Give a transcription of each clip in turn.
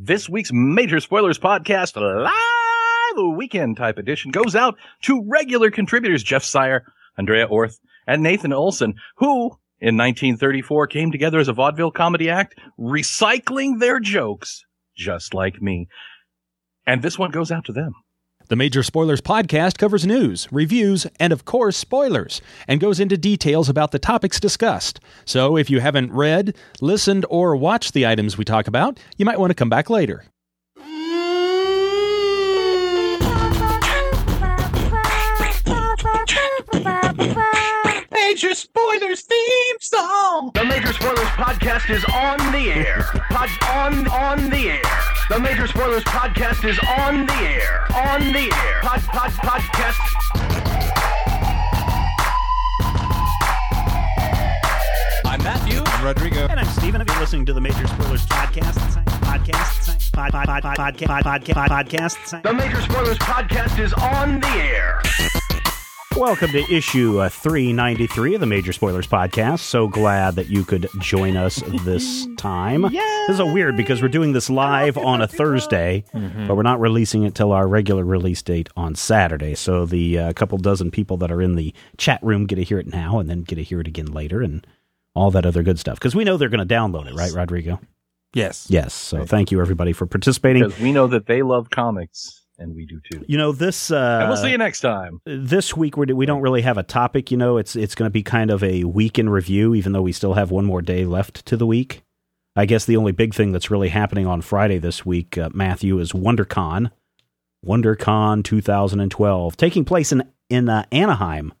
This week's Major Spoilers Podcast live weekend type edition goes out to regular contributors Jeff Sire, Andrea Orth, and Nathan Olson, who in 1934 came together as a vaudeville comedy act, recycling their jokes just like me. And this one goes out to them. The Major Spoilers podcast covers news, reviews, and of course, spoilers, and goes into details about the topics discussed. So if you haven't read, listened, or watched the items we talk about, you might want to come back later. Major Spoilers theme song. The Major Spoilers podcast is on the air. Pod on on the air. The Major Spoilers podcast is on the air. On the air. Pod pod podcast. I'm Matthew. I'm Rodrigo. And I'm Steven. If you're listening to the Major Spoilers podcast, podcast, pod, pod, pod, pod, podcast, podcast, podcast. The Major Spoilers podcast is on the air. Welcome to issue uh, 393 of the Major Spoilers Podcast. So glad that you could join us this time. This is a weird because we're doing this live on a Thursday, but we're not releasing it till our regular release date on Saturday. So the uh, couple dozen people that are in the chat room get to hear it now and then get to hear it again later and all that other good stuff. Because we know they're going to download it, right, Rodrigo? Yes. Yes. So thank you everybody for participating. Because we know that they love comics, and we do too. You know this. Uh, and we'll see you next time. this week we're, we don't really have a topic. You know, it's it's going to be kind of a week in review, even though we still have one more day left to the week. I guess the only big thing that's really happening on Friday this week, uh, Matthew, is WonderCon, WonderCon 2012, taking place in in uh, Anaheim,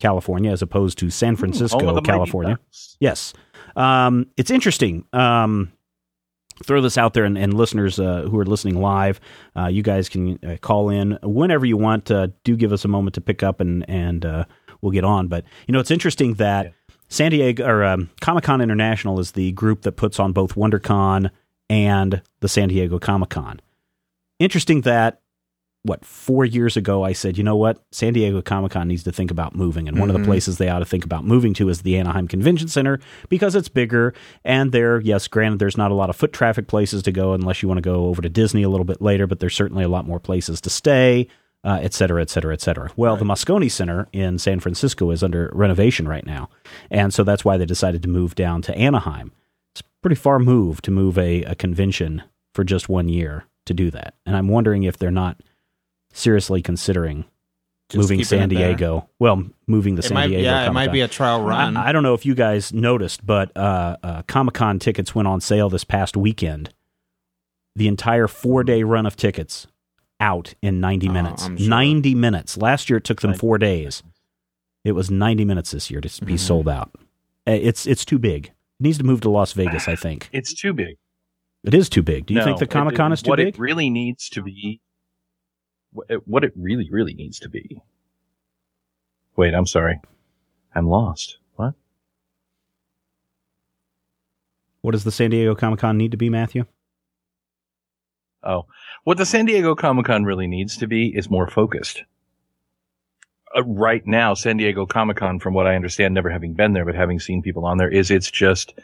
California, as opposed to San Francisco, Home of the Mighty California. Yes. Um, it's interesting. Um, throw this out there, and, and listeners uh, who are listening live, uh, you guys can uh, call in whenever you want. Uh, do give us a moment to pick up, and and uh, we'll get on. But you know, it's interesting that San Diego or um, Comic Con International is the group that puts on both WonderCon and the San Diego Comic Con. Interesting that what four years ago I said, you know what, San Diego Comic Con needs to think about moving, and one of the places they ought to think about moving to is the Anaheim Convention Center because it's bigger, and there, yes, granted, there's not a lot of foot traffic places to go unless you want to go over to Disney a little bit later, but there's certainly a lot more places to stay. Uh, et cetera, et cetera, et cetera. Well, the Moscone Center in San Francisco is under renovation right now. And so that's why they decided to move down to Anaheim. It's a pretty far move to move a, a convention for just one year to do that. And I'm wondering if they're not seriously considering Just moving San it there. Diego. Well, moving the It San might, Diego. yeah, it might be a trial run. I, I don't know if you guys noticed, but uh, uh, Comic Con tickets went on sale this past weekend. The entire four day run of tickets out in 90 Oh, minutes. Sure. 90 minutes. Last year it took them four days. It was 90 minutes this year to be Mhm. sold out. Uh, It's it's too big. It needs to move to Las Vegas, I think. It's too big. It is too big. Do you No, think the Comic Con is too what big? it really needs to be? What it, really, really needs to be. Wait, I'm sorry. I'm lost. What? what does the San Diego Comic Con need to be, Matthew? Oh, what the San Diego Comic Con really needs to be is more focused. Uh, right now, San Diego Comic Con, from what I understand, never having been there, but having seen people on there, is it's just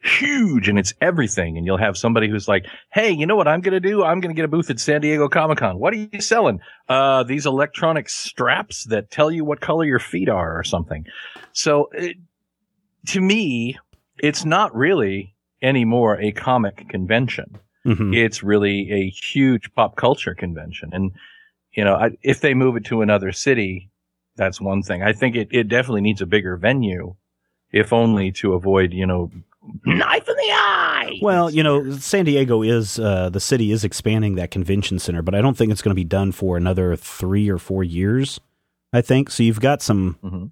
huge and it's everything. And you'll have somebody who's like, Hey, you know what I'm going to do? I'm going to get a booth at San Diego Comic Con. What are you selling? Uh, these electronic straps that tell you what color your feet are or something. So it, to me, it's not really anymore a comic convention Mhm. it's really a huge pop culture convention. And, you know, I, if they move it to another city, that's one thing. I think it, it definitely needs a bigger venue, if only to avoid, you know, knife in the eye. Well, you know, San Diego is uh, the city is expanding that convention center, but I don't think it's going to be done for another three or four years. I think so. You've got some. Mhm.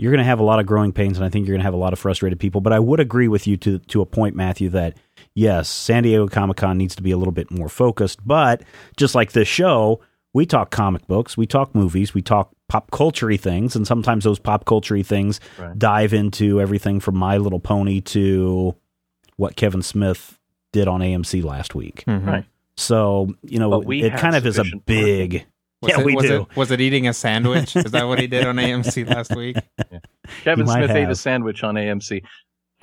You're going to have a lot of growing pains, and I think you're going to have a lot of frustrated people. But I would agree with you to to a point, Matthew, that yes, San Diego Comic Con needs to be a little bit more focused. But just like this show, we talk comic books, we talk movies, we talk pop culture things, and sometimes those pop culture things Right. dive into everything from My Little Pony to what Kevin Smith did on AMC last week. Mhm. Right. So, you know, we it kind of is a sufficient big. Was yeah, it, we was do. It, was it eating a sandwich? Is that what he did on AMC last week? Kevin You might Smith ate a sandwich on AMC.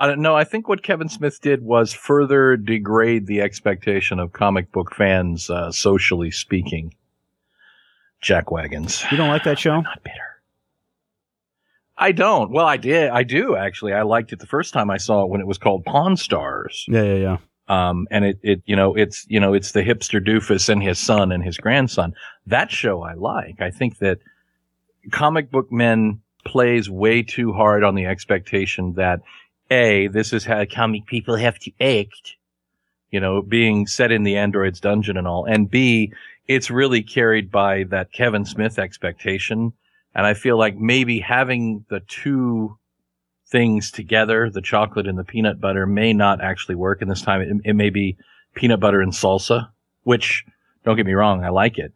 I don't know. I think what Kevin Smith did was further degrade the expectation of comic book fans, uh, socially speaking. Jack Wagons. You don't like that show? i Not bitter. I don't. Well, I did. I do actually. I liked it the first time I saw it when it was called Pawn Stars. Yeah, yeah, yeah. Um, and it, it, you know, it's, you know, it's the hipster doofus and his son and his grandson. That show I like. I think that comic book men plays way too hard on the expectation that A, this is how comic people have to act, you know, being set in the android's dungeon and all. And B, it's really carried by that Kevin Smith expectation. And I feel like maybe having the two things together, the chocolate and the peanut butter may not actually work. And this time it, it may be peanut butter and salsa, which don't get me wrong. I like it,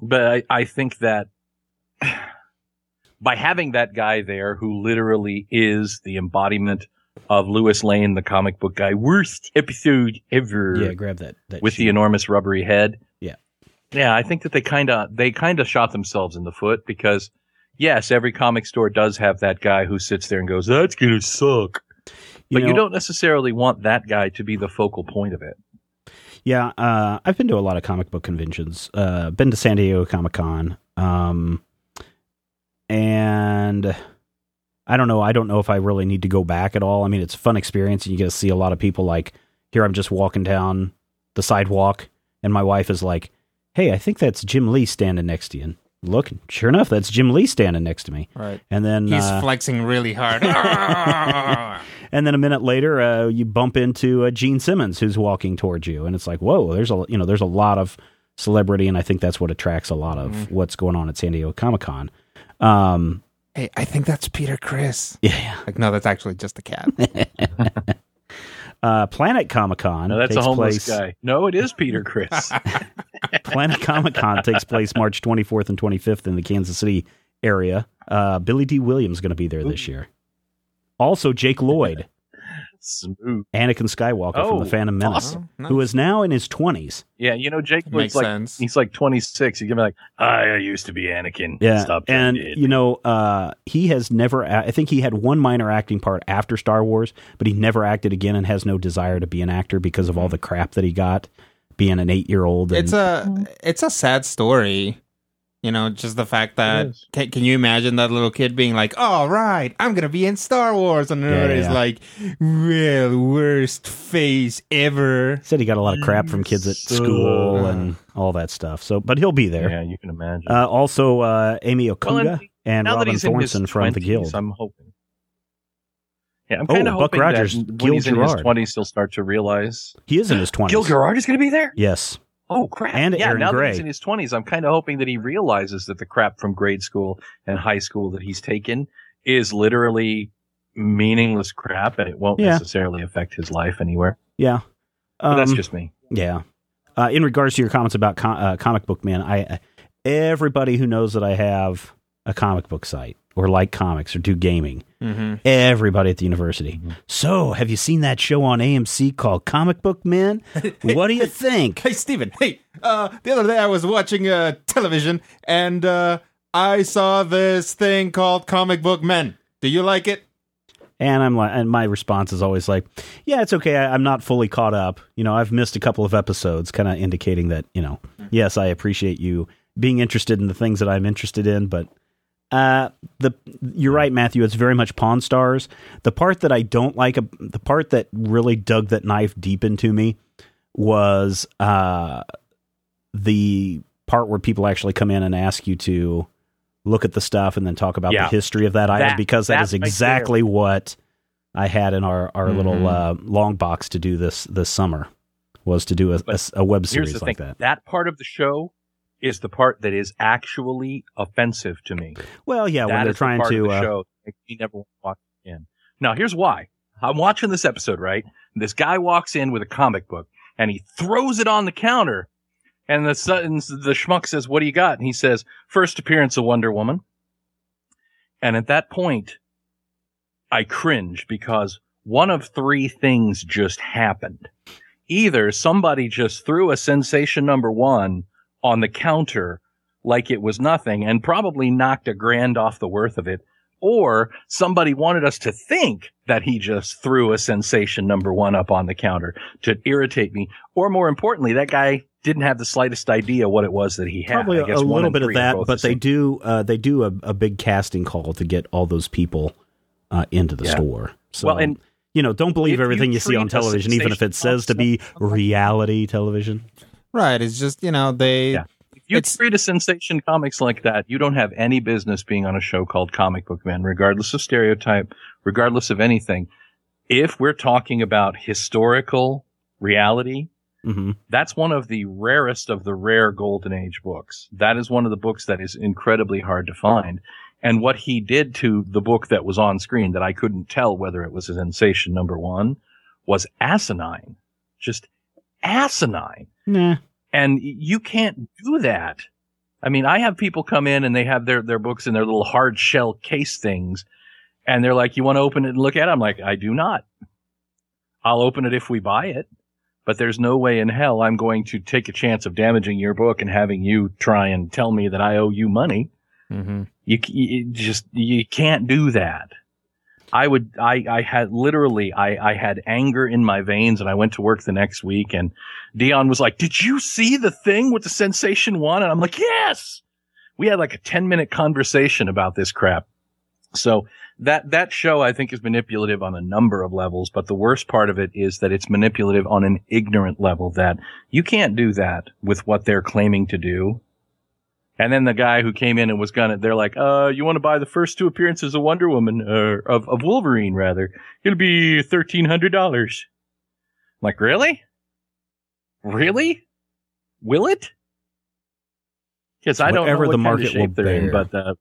but I, I think that by having that guy there who literally is the embodiment of Lewis Lane, the comic book guy, worst episode ever. Yeah, grab that. that with sheet. the enormous rubbery head. Yeah. I think that they kind of they kind of shot themselves in the foot because yes, every comic store does have that guy who sits there and goes, "That's gonna suck," but you don't necessarily want that guy to be the focal point of it. Yeah, uh, I've been to a lot of comic book conventions. Uh, been to San Diego Comic Con, um, and I don't know. I don't know if I really need to go back at all. I mean, it's a fun experience, and you get to see a lot of people. Like here, I'm just walking down the sidewalk, and my wife is like, "Hey, I think that's Jim Lee standing next to you." And look, sure enough, that's Jim Lee standing next to me. Right. And then He's uh, flexing really hard. and then a minute later, uh, you bump into uh, Gene Simmons, who's walking towards you, and it's like, whoa, there's a you know, there's a lot of celebrity, and I think that's what attracts a lot of what's going on at San Diego Comic Con. Um, hey, I think that's Peter Criss. yeah, Like, no, that's actually just a cat. uh, Planet Comic Con No, that's a homeless place. guy. No, it is Peter Criss. Planet Comic Con takes place March 24th and 25th in the Kansas City area. Uh, Billy Dee Williams is going to be there this year. Also, Jake Lloyd, Smooth. Anakin Skywalker from Oh, the Phantom Menace, awesome. Nice. who is now in his 20s. Yeah, you know, Jake Makes Lloyd's like sense. he's like 26. He's gonna be like, I used to be Anakin. Yeah, Stop and that you know, uh, he has never. I think he had one minor acting part after Star Wars, but he never acted again and has no desire to be an actor because of all the crap that he got being an eight-year-old. it's a it's a sad story. You know, just the fact that can, can you imagine that little kid being like, "All right, I'm gonna be in Star Wars," and everybody's yeah. like, "Well, worst face ever." said he got a lot of crap from kids at school and all that stuff. So, but he'll be there. yeah, you can imagine. Uh, also, uh, Amy Okuda Well, and and Robin he's Thornton from the 20s, Guild. I'm hoping. Yeah, I'm Oh, kind of Buck hoping Rogers, that when Gil he's in his 20s, he'll start to realize He is in his twenties. Gil Gerard is going to be there. Yes. Oh crap! And yeah, Erin now Gray. that he's in his 20s, I'm kind of hoping that he realizes that the crap from grade school and high school that he's taken is literally meaningless crap, and it won't Yeah. necessarily affect his life anywhere. Yeah. But that's Um, just me. Yeah. Uh, in regards to your comments about com- uh, comic book man, I uh, everybody who knows that I have a comic book site or like comics or do gaming, Mm-hmm. everybody at the university. So, have you seen that show on AMC called Comic Book Men? what do you think? Hey, Steven. Hey, uh, the other day I was watching uh, television and uh, I saw this thing called Comic Book Men. Do you like it? And I'm like, and my response is always like, "Yeah, it's okay. I, I'm not fully caught up. You know, I've missed a couple of episodes, kind of indicating that you know, yes, I appreciate you being interested in the things that I'm interested in, but uh, the you're right, Matthew. It's very much Pawn Stars. The part that I don't like, the part that really dug that knife deep into me, was uh, the part where people actually come in and ask you to look at the stuff and then talk about Yeah. the history of that item because that that is right exactly what I had in our our Mhm. little uh, long box to do this this summer was to do a a web Here's series like thing: that. part of the show is the part that is actually offensive to me. Well, yeah, when they're the trying of to the uh, show that me never watch again. Now, here's why. I'm watching this episode, right? This guy walks in with a comic book and he throws it on the counter. And the son- the schmuck says, "What do you got?" And he says, first appearance of Wonder Woman." And at that point, I cringe because one of three things just happened. Either somebody just threw a sensation number one on the counter like it was nothing and probably knocked a grand off the worth of it, or somebody wanted us to think that he just threw a sensation number one up on the counter to irritate me. Or more importantly, that guy didn't have the slightest idea what it was that he had. Probably a little bit of that, but the they do uh, they do a, a big casting call to get all those people uh, into the Yeah. store. So, Well, and you know, don't believe if you everything you see on television, even if it says to be reality television. Right. It's just you know they. Yeah. If you It's- treat a sensation comics like that, you don't have any business being on a show called Comic Book Man, regardless of stereotype, regardless of anything. If we're talking about historical reality, hmm that's one of the rarest of the rare golden age books. That is one of the books that is incredibly hard to find. And what he did to the book that was on screen that I couldn't tell whether it was a sensation number one was asinine. Just asinine. Nah. And you can't do that. I mean, I have people come in and they have their, their books in their little hard shell case things. And they're like, you want to open it and look at it? I'm like, I do not. I'll open it if we buy it, but there's no way in hell I'm going to take a chance of damaging your book and having you try and tell me that I owe you money. hmm You, you just, you can't do that. I would, I, I had literally, I, I had anger in my veins and I went to work the next week and Dion was like, did you see the thing with the sensation one? And I'm like, yes. We had like a 10 minute conversation about this crap. So that, that show I think is manipulative on a number of levels, but the worst part of it is that it's manipulative on an ignorant level that you can't do that with what they're claiming to do. And then the guy who came in and was gonna, they're like, uh, you want to buy the first two appearances of Wonder Woman, uh, of, of Wolverine rather. It'll be $1,300. I'm like, really? Really? Will it? Because I don't know what the kind market of shape will they're in, bear. but, uh,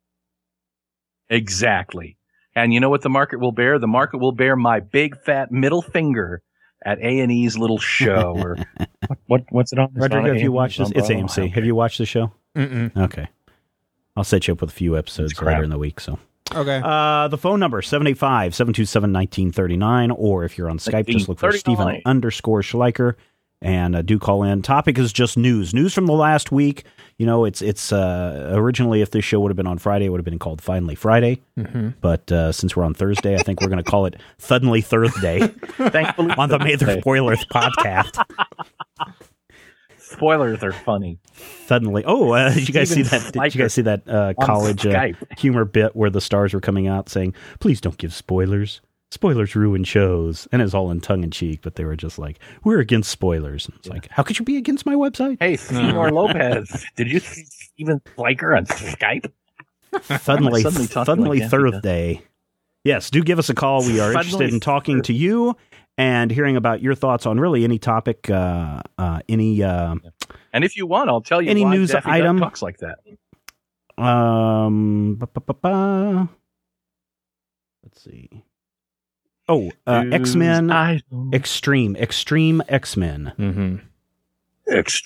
exactly. And you know what the market will bear? The market will bear my big fat middle finger at A&E's little show or what, what what's it on? Is it Rodrigo, have you A&E? watched this? It's AMC. Have you watched the show? Mm-mm. Okay. I'll set you up with a few episodes later in the week. So, Okay. uh, the phone number 785 727 1939, or if you're on Skype, just look for 1939. Stephen underscore Schleicher and uh, do call in. Topic is just news. News from the last week. You know, it's it's uh, originally if this show would have been on Friday, it would have been called Finally Friday. Mhm. But uh, since we're on Thursday, I think we're going to call it Suddenly Thursday Thankfully, on the Mather Thursday. Spoilers podcast. spoilers are funny. Suddenly, oh, uh, did you guys see that? Did you guys see that uh, college uh, humor bit where the stars were coming out saying, "Please don't give spoilers. Spoilers ruin shows," and it's all in tongue in cheek. But they were just like, "We're against spoilers." And it's like, how could you be against my website? Hey, Seymour Lopez, did you see Steven Fleiker on Skype? Suddenly, suddenly suddenly like Thursday. Yes, do give us a call. We are interested in talking to you and hearing about your thoughts on really any topic, uh, uh, any. Uh, And if you want, I'll tell you Any news Daffy item? talks like that. Um, ba, ba, ba, ba. let's see. Oh, uh, X Men Extreme, Extreme X Men. Mm-hmm.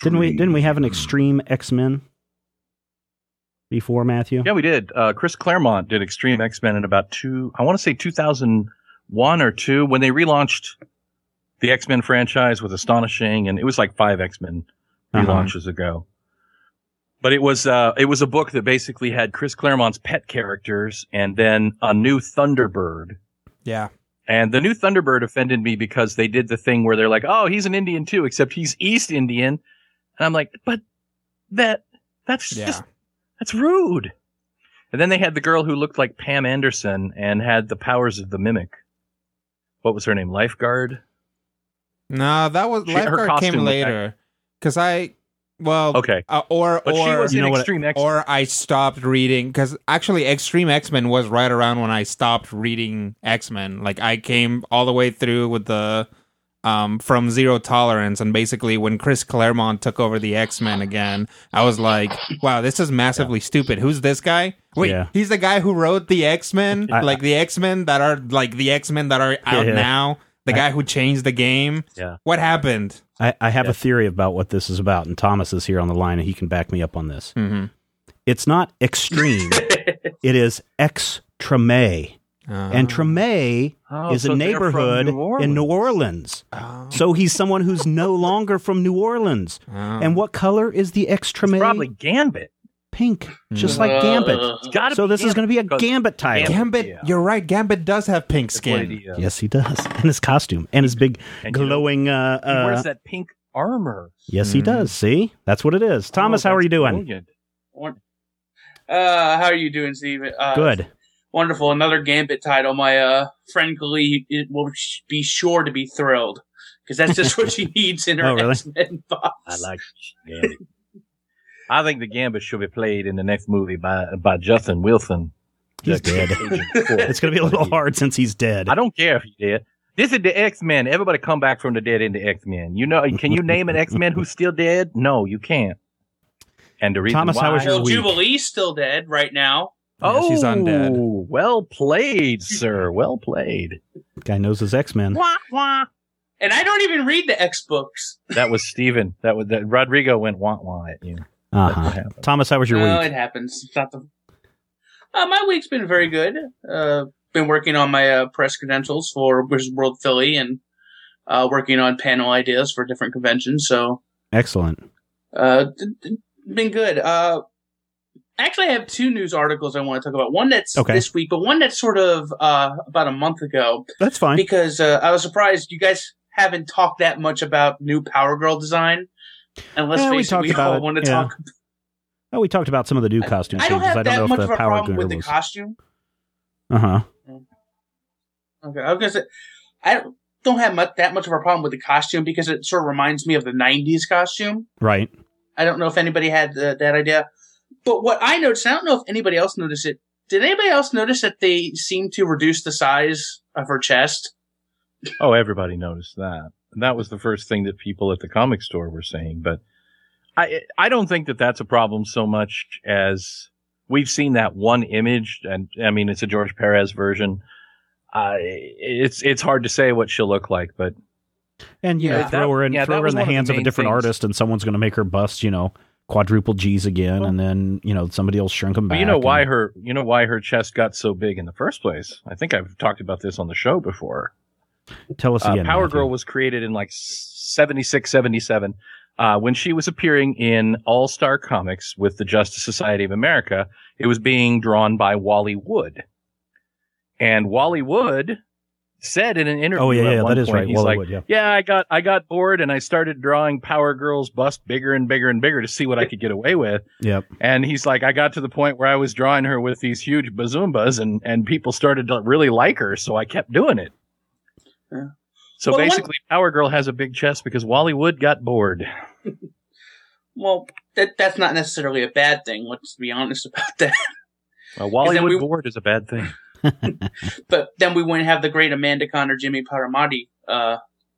Didn't we? Didn't we have an Extreme X Men before Matthew? Yeah, we did. Uh, Chris Claremont did Extreme X Men in about two, I want to say 2001 or two, when they relaunched the X Men franchise with Astonishing, and it was like five X Men Uh-huh. relaunches ago. But it was uh, it was a book that basically had Chris Claremont's pet characters and then a new Thunderbird. Yeah. And the new Thunderbird offended me because they did the thing where they're like, "Oh, he's an Indian too, except he's East Indian," and I'm like, "But that that's Yeah. just that's rude." And then they had the girl who looked like Pam Anderson and had the powers of the mimic. What was her name? Lifeguard. No, that was She- lifeguard came later. Because I, well, Okay, uh, or but or she was You know what- Extreme X. or I stopped reading because actually Extreme X Men was right around when I stopped reading X Men. Like I came all the way through with the um from Zero Tolerance, and basically when Chris Claremont took over the X Men again, I was like, wow, this is massively stupid. Who's this guy? Wait, Yeah. he's the guy who wrote the X Men, like the X Men that are like the X Men that are out Yeah. now. The guy who changed the game. Yeah. What happened? I, I have Yeah. a theory about what this is about, and Thomas is here on the line, and he can back me up on this. Mm-hmm. It's not extreme; it is extreme, and Treme Oh, is so a neighborhood New in New Orleans. Orleans. So he's someone who's no longer from New Orleans. Oh. And what color is the extreme? It's probably Gambit. pink, just like Uh, Gambit. Gotta So be this is going to be a Gambit title. Gambit- Gambit, Yeah. you're right. Gambit does have pink skin. he, uh, Yes, he does, and his costume, and his big And you know, glowing. Uh, He wears uh, that pink armor. yes, he Mhm. does. See, that's what it is. Thomas, Oh, how are you doing? brilliant. Uh, how are you doing, Steve? Uh, Good. Wonderful. Another Gambit title. My uh, friend Glee will sh- be sure to be thrilled because that's just what she needs in her Oh, really? X-Men box. I like Gambit. I think the Gambit should be played in the next movie by by Justin Wilson. He's dead. It's going to be a little hard since he's dead. I don't care if he's dead. This is the X Men. Everybody come back from the dead into X Men. You know? Can you name an X Men who's still dead? No, you can't. And the reason Thomas, why, how was your Well, week? Jubilee's still dead right now. Yeah, oh, she's undead. Well played, sir. Well played. Guy knows his X Men. Wah, wah. And I don't even read the X books. That was Steven. That was that. Rodrigo went wah wah at you. Uh That's huh. Thomas, how was your no, week? it happens. It's not the. Uh, my week's been very good. Uh, been working on my uh, press credentials for Wizard World Philly and uh, working on panel ideas for different conventions. So, Excellent. uh, d- d- been good. Uh, actually, I have two news articles I want to talk about. One that's Okay. this week, but one that's sort of uh, about a month ago. That's fine. because uh, I was surprised you guys haven't talked that much about new Power Girl design. And let's Yeah, we face it, talked we about all it, want to yeah. talk. Oh, we talked about some of the new costume I don't changes. have I don't that know much if of the a Power problem Girl with the costume. Uh huh. Okay, I was gonna say I don't- don't have much, that much of a problem with the costume because it sort of reminds me of the '90s costume. Right. I don't know if anybody had the, that idea, but what I noticed, I don't know if anybody else noticed it. Did anybody else notice that they seem to reduce the size of her chest? Oh, everybody noticed that. And that was the first thing that people at the comic store were saying. But I, I don't think that that's a problem so much as we've seen that one image, and I mean it's a George Perez version. Uh, it's it's hard to say what she'll look like, but And you know, throw that- her in, yeah, throw her in the one of the hands of a different things. artist, and someone's going to make her bust, you know, quadruple G's again, and then you know somebody will shrink them But back. you know why and- her you know why her chest got so big in the first place. I think I've talked about this on the show before. Tell us Uh, again. Power Matthew. Girl was created in like 76, 77. Uh, when she was appearing in All Star Comics with the Justice Society of America, it was being drawn by Wally Wood. And Wally Wood said in an interview, Oh yeah, at yeah, one that is point, right. He's Wally like, yeah. yeah, I got I got bored and I started drawing Power Girl's bust bigger and bigger and bigger to see what I could get away with. Yep. And he's like, I got to the point where I was drawing her with these huge bazoombas, and and people started to really like her, so I kept doing it. Yeah. So Well, the one- basically, Power Girl has a big chest because Wally Wood got bored. Well, that that's not necessarily a bad thing. Let's be honest about that. Uh, Wally Wood we- bored is a bad thing. But then we wouldn't have the great Amanda Conner, Jimmy Palmiotti, uh,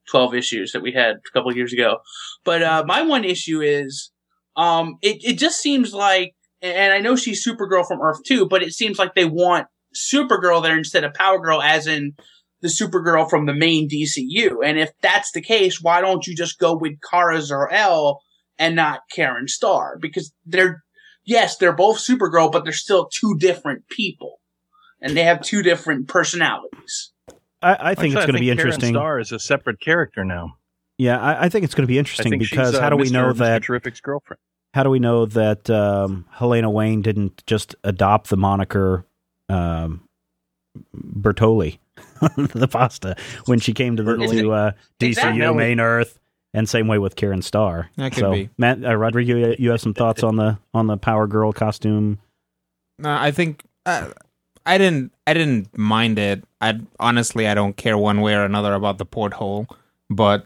12 issues that we had a couple years ago. But, uh, my one issue is, um, it, it just seems like, and I know she's Supergirl from Earth 2, but it seems like they want Supergirl there instead of Power Girl as in the Supergirl from the main DCU. And if that's the case, why don't you just go with Kara Zor-El and not Karen Starr? Because they're, yes, they're both Supergirl, but they're still two different people and they have two different personalities. I, I think Actually, it's going to be Karen interesting. Star is a separate character now. Yeah, I, I think it's going to be interesting because uh, how do we Mr. know Mr. that Terrific's girlfriend? how do we know that um, Helena Wayne didn't just adopt the moniker um, Bertoli, the pasta, when she came to the Bertoli. to uh, DCU Exactly. main Earth, and same way with Karen Starr. That could so, be. Matt uh, Rodrigo, you- you have some thoughts on the on the Power Girl costume? No, I think uh, I didn't. I didn't mind it. I honestly, I don't care one way or another about the porthole, but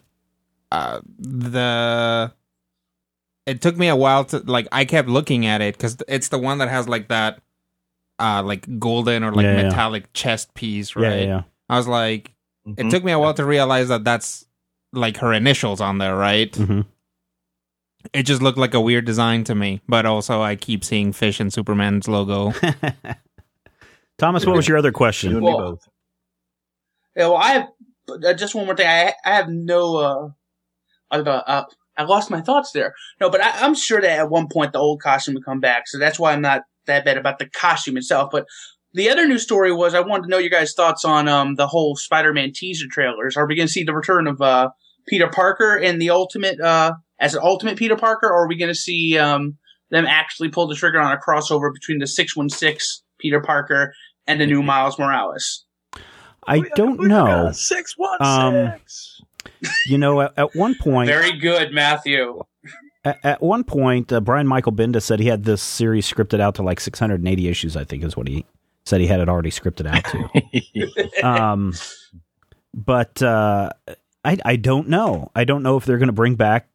uh, the it took me a while to like. I kept looking at it because it's the one that has like that, uh, like golden or like Yeah, yeah. metallic chest piece, right? yeah, yeah. I was like, it Mhm. took me a while to realize that that's like her initials on there, right? hmm It just looked like a weird design to me, but also I keep seeing Fish and Superman's logo. Thomas, what was your other You question? and me Well, both. Yeah, well, I have uh, just one more thing. I I have no. Uh, I've, uh, uh, I lost my thoughts there. No, but I, I'm sure that at one point the old costume would come back, so that's why I'm not that bad about the costume itself. But the other news story was I wanted to know your guys' thoughts on um the whole Spider-Man teaser trailers. Are we going to see the return of uh Peter Parker in the ultimate uh as an ultimate Peter Parker, or are we going to see um them actually pull the trigger on a crossover between the 616 Peter Parker and the new Miles Morales. I don't know. Six one Um, six. You know, at, at one point, Very good, Matthew. at, at one point, uh, Brian Michael Bendis said he had this series scripted out to like 680 issues. I think is what he said he had it already scripted out to. um, but uh, I I don't know. I don't know if they're going to bring back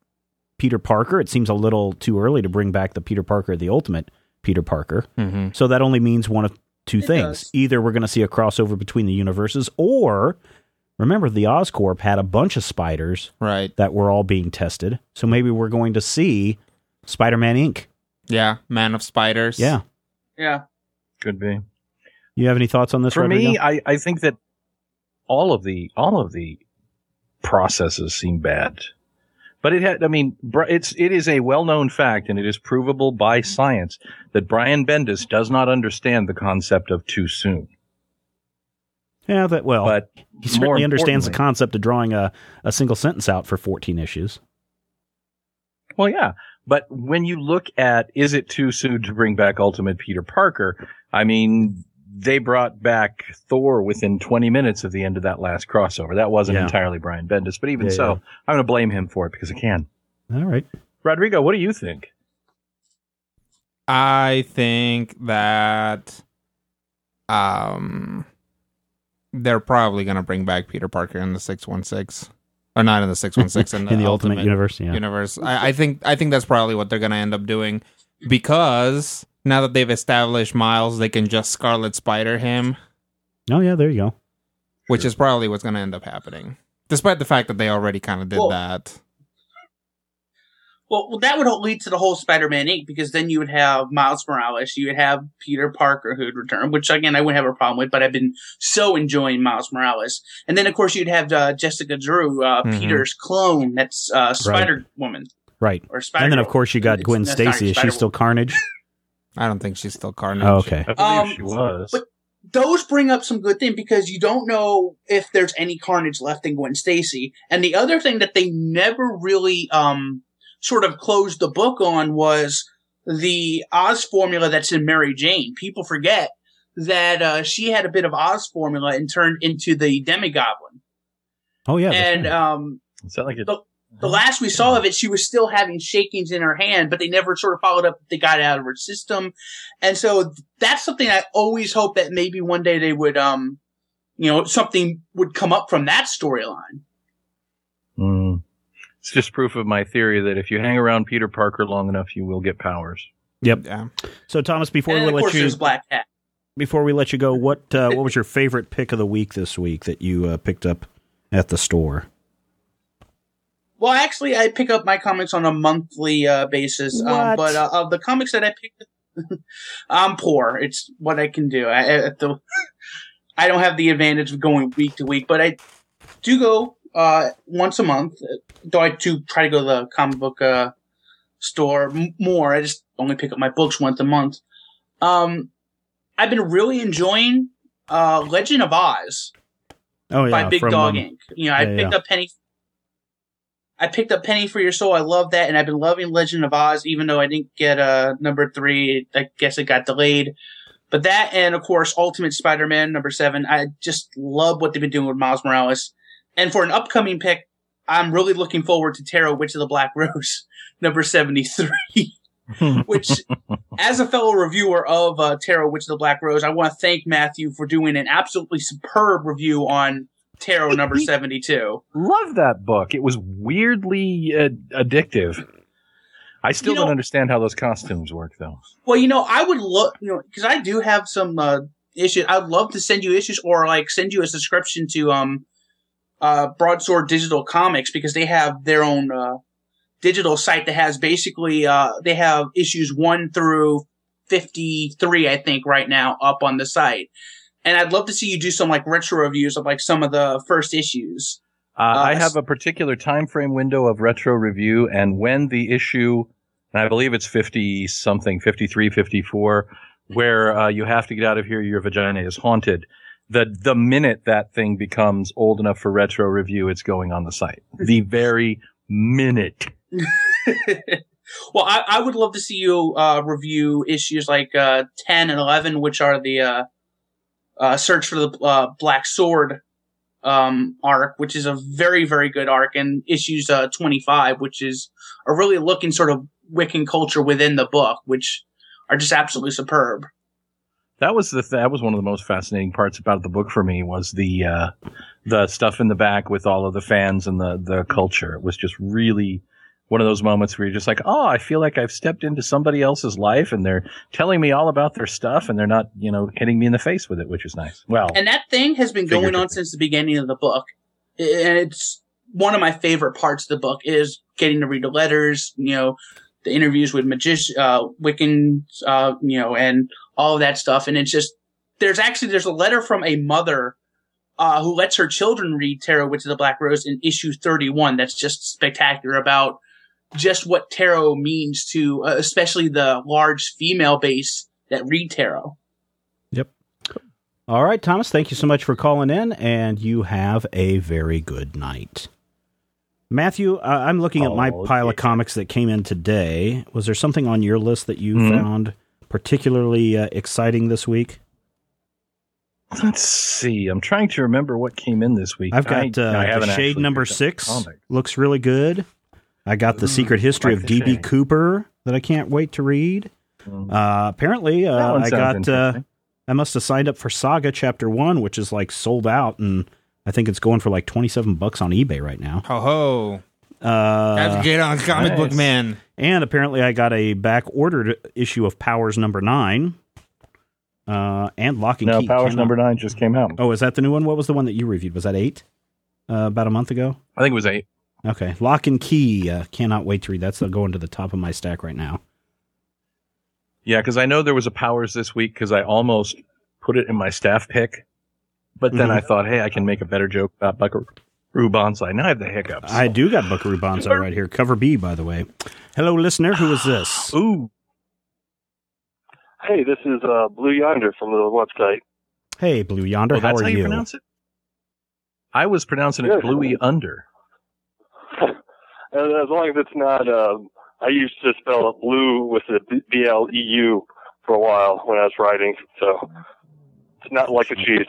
Peter Parker. It seems a little too early to bring back the Peter Parker, the Ultimate Peter Parker. Mm-hmm. So that only means one of two It things. does. Either we're going to see a crossover between the universes, or remember the Oscorp had a bunch of spiders Right. that were all being tested. So maybe we're going to see Spider-Man Inc. Yeah. Man of Spiders. Yeah. Yeah. Could be. You have any thoughts on this? For me, I, I think that all of the all of the processes seem bad. But it had, I mean, it's it is a well known fact, and it is provable by science that Brian Bendis does not understand the concept of too soon. yeah, that well, but he certainly understands the concept of drawing a, a single sentence out for 14 issues. Well, yeah. But when you look at is it too soon to bring back Ultimate Peter Parker? I mean, they brought back Thor within 20 minutes of the end of that last crossover. That wasn't Yeah. entirely Brian Bendis, but even Yeah, so, yeah. I'm going to blame him for it because I can. All right. Rodrigo, what do you think? I think that um they're probably gonna bring back Peter Parker in the six one six. Or not in the six one six in the, In the Ultimate, Universe, yeah. universe. I, I think I think that's probably what they're gonna end up doing. Because now that they've established Miles, they can just Scarlet Spider him, Oh, yeah, there you go. which is probably what's gonna end up happening. Despite the fact that they already kind of did Well- that. Well, well, that would lead to the whole Spider-Man Inc. because then you would have Miles Morales, you would have Peter Parker who'd return, which again I wouldn't have a problem with, but I've been so enjoying Miles Morales, and then of course you'd have uh, Jessica Drew, uh, Mhm. Peter's clone, that's uh, Spider Woman Right. or Spider. And then, of course, you got Gwen Stacy. Is she still Carnage? I don't think she's still Carnage. Oh, okay. I believe Um, she was. but- those bring up some good thing because you don't know if there's any carnage left in Gwen Stacy. And the other thing that they never really um sort of closed the book on was the Oz formula that's in Mary Jane. People forget that uh, she had a bit of Oz formula and turned into the Demigoblin. Oh, yeah. and right. um Is that like a, the- the last we saw of it, she was still having shakings in her hand, but they never sort of followed up. They got it out of her system, and so that's something I always hope that maybe one day they would, um, you know, something would come up from that storyline. Mm. It's just proof of my theory that if you hang around Peter Parker long enough, you will get powers. Yep. Yeah. So, Thomas, before and we let you Black Cat. before we let you go, what uh, what was your favorite pick of the week this week that you uh, picked up at the store? Well, actually, I pick up my comics on a monthly uh, basis, um, but uh, of the comics that I picked, I'm poor. It's what I can do. I, the, I don't have the advantage of going week to week, but I do go uh, once a month. Though I do try to go to the comic book uh, store m- more. I just only pick up my books once a month. Um, I've been really enjoying uh, Legend of Oz Oh, yeah. by Big from, Dog um, Ink. You know, I picked yeah. up Penny. I picked up Penny for Your Soul. I love that, and I've been loving Legend of Oz, even though I didn't get uh, number three. I guess it got delayed. But that, and of course, Ultimate Spider-Man number seven. I just love what they've been doing with Miles Morales. And for an upcoming pick, I'm really looking forward to Tarot Witch of the Black Rose number seventy-three. which, as a fellow reviewer of uh, Tarot Witch of the Black Rose, I want to thank Matthew for doing an absolutely superb review on Tarot number 72. Love that book. It was weirdly uh, addictive. I still You know- don't understand how those costumes work, though. Well, you know, I would look, you know, because I do have some uh, issues. I'd love to send you issues or like send you a subscription to um, uh, Broadsword Digital Comics because they have their own uh, digital site that has basically uh, they have issues one through fifty three, I think, right now up on the site. And I'd love to see you do some like retro reviews of like some of the first issues. Uh, I Uh, have a particular time frame window of retro review, and when the issue, and I believe it's 50 something, 53, 54, where uh, you have to get out of here, your vagina is haunted. The, the minute that thing becomes old enough for retro review, it's going on the site. The very minute. Well, I, I would love to see you uh, review issues like uh, 10 and 11, which are the uh, Search for the uh, Black Sword um, arc, which is a very, very good arc, and issues uh, 25, which is a really looking sort of Wiccan culture within the book, which are just absolutely superb. That was the th- that was one of the most fascinating parts about the book for me was the uh, the stuff in the back with all of the fans and the the culture. It was just really one of those moments where you're just like, oh, I feel like I've stepped into somebody else's life and they're telling me all about their stuff and they're not, you know, hitting me in the face with it, which is nice. Well, And that thing has been going on since the beginning of the book. And it's one of my favorite parts of the book is getting to read the letters, you know, the interviews with magician, uh, Wiccan, uh, you know, and all of that stuff. And it's just, there's actually, there's a letter from a mother, uh, who lets her children read Tarot Witch of the Black Rose in issue 31. That's just spectacular about just what tarot means to, uh, especially the large female base that read tarot. Yep. All right, Thomas, thank you so much for calling in, and you have a very good night. Matthew, uh, I'm looking at my Oh, pile of comics that came in today. Was there something on your list that you Mhm. found particularly uh, exciting this week? let's see. I'm trying to remember what came in this week. I've got I- uh, I the Shade number six. comic. Looks really good. I got the Secret History like of DB Cooper that I can't wait to read. Mm. Uh, apparently, uh, I got. Uh, I must have signed up for Saga Chapter One, which is like sold out, and I think it's going for like twenty seven bucks on eBay right now. Ho ho! Uh, Have to get on comic book man. and apparently, I got a back ordered issue of Powers number nine. Uh, and Locke and no, Key. Powers cannot- number nine just came out. Oh, is that the new one? What was the one that you reviewed? Was that eight? Uh, about a month ago. I think it was eight. Okay, Locke and Key. Uh, cannot wait to read. That's going to the top of my stack right now. Yeah, because I know there was a Powers this week because I almost put it in my staff pick, but then Mhm. I thought, hey, I can make a better joke about Buckaroo Banzai. Now I have the hiccups. I do got Buckaroo Banzai right here. Cover B, by the way. Hello, listener. Who is this? Ooh, Hey, this is uh, Blue Yonder from the website. Hey, Blue Yonder. oh, how that's are how you, you? pronounce it. I was pronouncing it Good. Bluey Under. As, as long as it's not, um, I used to spell it blue with the B L E U for a while when I was writing, so it's not like a cheese.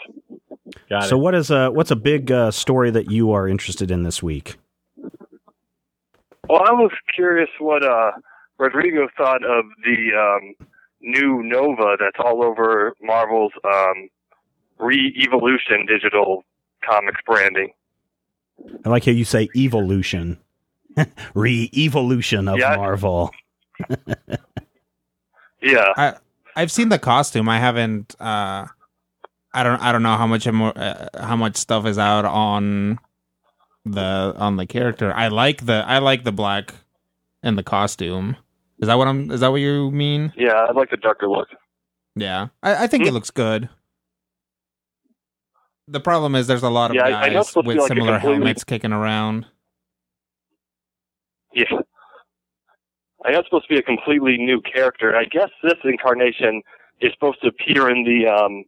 Got So, it. what is a what's a big uh, story that you are interested in this week? Well, I was curious what uh, Rodrigo thought of the um, new Nova that's all over Marvel's um, re-evolution digital comics branding. I like how you say evolution, re-evolution of Yeah. Marvel. Yeah, I, I've seen the costume. I haven't. Uh, I don't. I don't know how much more. Uh, how much stuff is out on the on the character. I like the. I like the black and the costume. Is that what I'm? Is that what you mean? yeah, I like the darker look. Yeah, I, I think it Hmm? looks good. The problem is there's a lot of Yeah, I- I know guys it's supposed to with be like similar completely- helmets kicking around. Yeah. I know it's supposed to be a completely new character. I guess this incarnation is supposed to appear in the um,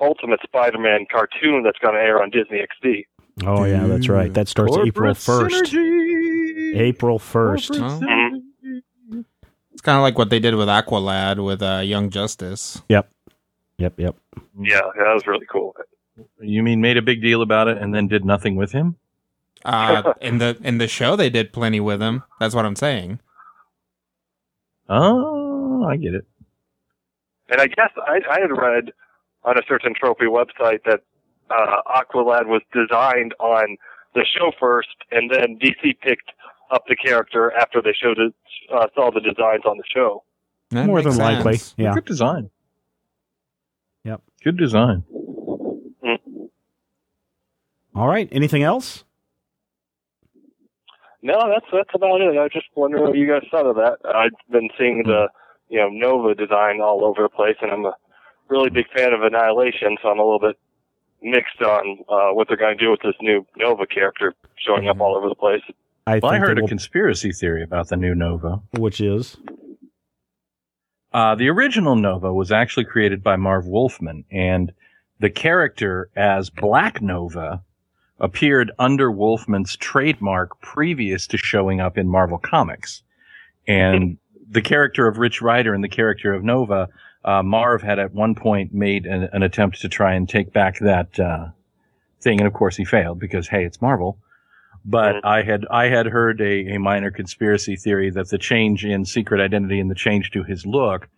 Ultimate Spider-Man cartoon that's going to air on Disney XD. Oh yeah, that's right. That starts April first. synergy. April first. Corporate Huh? It's kind of like what they did with Aqualad with uh, Young Justice. Yep, yep. Yep. yeah, that was really cool. You mean made a big deal about it and then did nothing with him? Uh, in the in the show, they did plenty with him. That's what I'm saying. Oh, I get it. And I guess I, I had read on a certain trophy website that uh, Aqualad was designed on the show first, and then DC picked up the character after they showed it, uh, saw the designs on the show. That More than makes likely. Yeah. Good design. Yep. Good design. All right. Anything else? No, that's that's about it. I was just wondering what you guys thought of that. I've been seeing the you know Nova design all over the place, and I'm a really big fan of Annihilation, so I'm a little bit mixed on uh, what they're going to do with this new Nova character showing up all over the place. I Well, I heard a will- conspiracy theory about the new Nova. which is Uh, the original Nova was actually created by Marv Wolfman, and the character as Black Nova appeared under Wolfman's trademark previous to showing up in Marvel Comics. and the character of Rich Rider and the character of Nova, uh, Marv had at one point made an, an attempt to try and take back that uh, thing, and of course he failed because hey, it's Marvel. But I had I had heard a, a minor conspiracy theory that the change in secret identity and the change to his look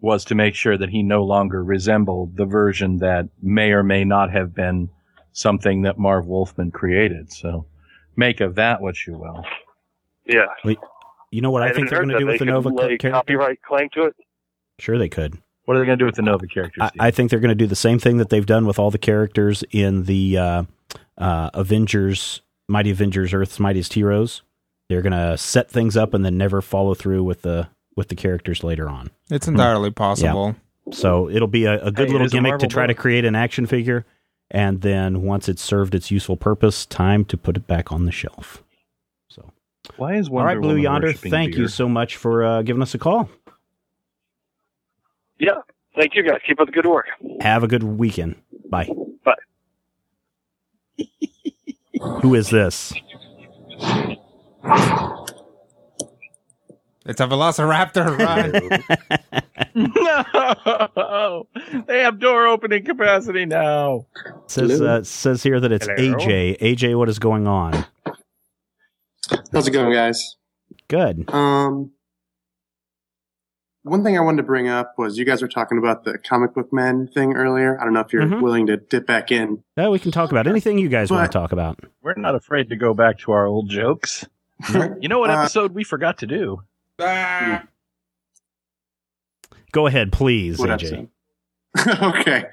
was to make sure that he no longer resembled the version that may or may not have been something that Marv Wolfman created. So make of that what you will. Yeah. You know what I, think they're going to do with the Nova character? copyright claim to it. Sure, they could. What are they going to do with the Nova characters? I, I think they're going to do the same thing that they've done with all the characters in the uh, uh, Avengers, Mighty Avengers, Earth's Mightiest Heroes. They're going to set things up and then never follow through with the with the characters later on. It's entirely possible. So it'll be a, a good Hey, little is a gimmick to Marvel try to create an action figure, and then once it's served its useful purpose, time to put it back on the shelf. So, Why is all Wonder right, Blue Woman Yonder, worshiping thank you so much for uh, giving us a call. Yeah. Thank you guys. Keep up the good work. Have a good weekend. Bye. Bye. Who is this? It's a Velociraptor run. no, they have door opening capacity now. Says uh, says here that it's Hello? AJ. AJ, what is going on? How's it going, guys? Good. Um, one thing I wanted to bring up was you guys were talking about the comic book men thing earlier. I don't know if you're Mhm. willing to dip back in. Uh, we can talk about anything you guys want to talk about. We're not afraid to go back to our old jokes. You know what Uh, episode we forgot to do? Ah. Go ahead, please, What AJ. okay.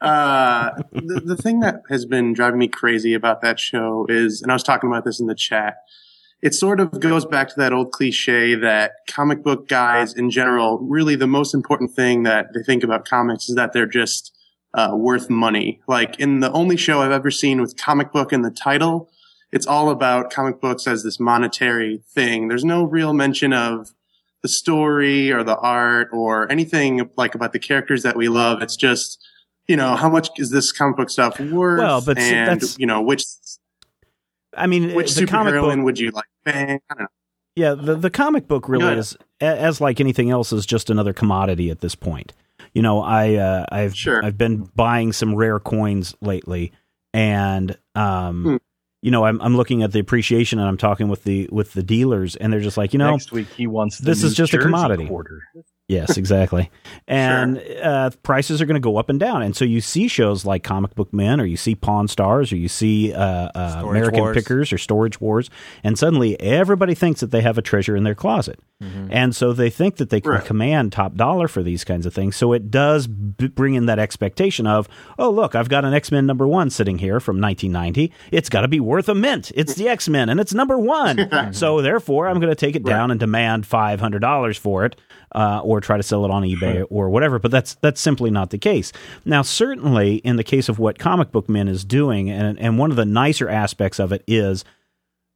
Uh, the, the thing that has been driving me crazy about that show is, and I was talking about this in the chat, it sort of goes back to that old cliche that comic book guys in general, really the most important thing that they think about comics is that they're just uh, worth money. Like in the only show I've ever seen with comic book in the title, it's all about comic books as this monetary thing. There's no real mention of the story or the art or anything like about the characters that we love. It's just, you know, how much is this comic book stuff worth? Well, but and, that's- you know, which, I mean, which the comic superheroine book, would you like? bang? I don't know. yeah, the the comic book really Yeah. is, as like anything else, is just another commodity at this point. You know, I uh, I've Sure. I've been buying some rare coins lately, and um, Hmm. You know, I'm I'm looking at the appreciation, and I'm talking with the with the dealers, and they're just like, you know, Next week he wants this is just a commodity. Quarter. Yes, exactly. And uh, prices are going to go up and down. And so you see shows like Comic Book Men, or you see Pawn Stars, or you see uh, uh, American Wars. Pickers or Storage Wars, and suddenly everybody thinks that they have a treasure in their closet. And so they think that they can Right. command top dollar for these kinds of things. So it does b- bring in that expectation of, oh, look, I've got an X Men number one sitting here from 1990. It's got to be worth a mint. It's the X Men and it's number one. so therefore, I'm going to take it down and demand $500 for it. Uh, or try to sell it on eBay or whatever, but that's that's simply not the case. Now, certainly in the case of what Comic Book Men is doing, and and one of the nicer aspects of it is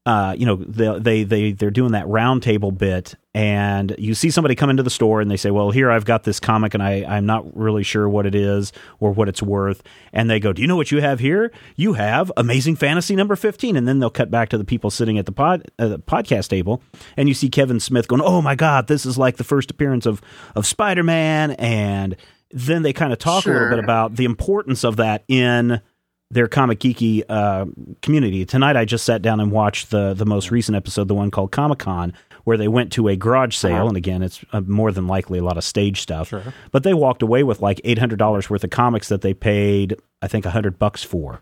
uh, you know, they, they, they, they're doing that roundtable bit and you see somebody come into the store and they say, well, here I've got this comic and I, I'm not really sure what it is or what it's worth. And they go, do you know what you have here? You have Amazing Fantasy number 15. And then they'll cut back to the people sitting at the pod, uh, the podcast table and you see Kevin Smith going, oh my God, this is like the first appearance of, of Spider-Man. And then they kind of talk a little bit about the importance of that in their comic geeky uh, community. Tonight, I just sat down and watched the the most recent episode, the one called Comic Con, where they went to a garage sale, and again, it's uh, more than likely a lot of stage stuff. Sure. But they walked away with like eight hundred dollars worth of comics that they paid, I think, hundred bucks for,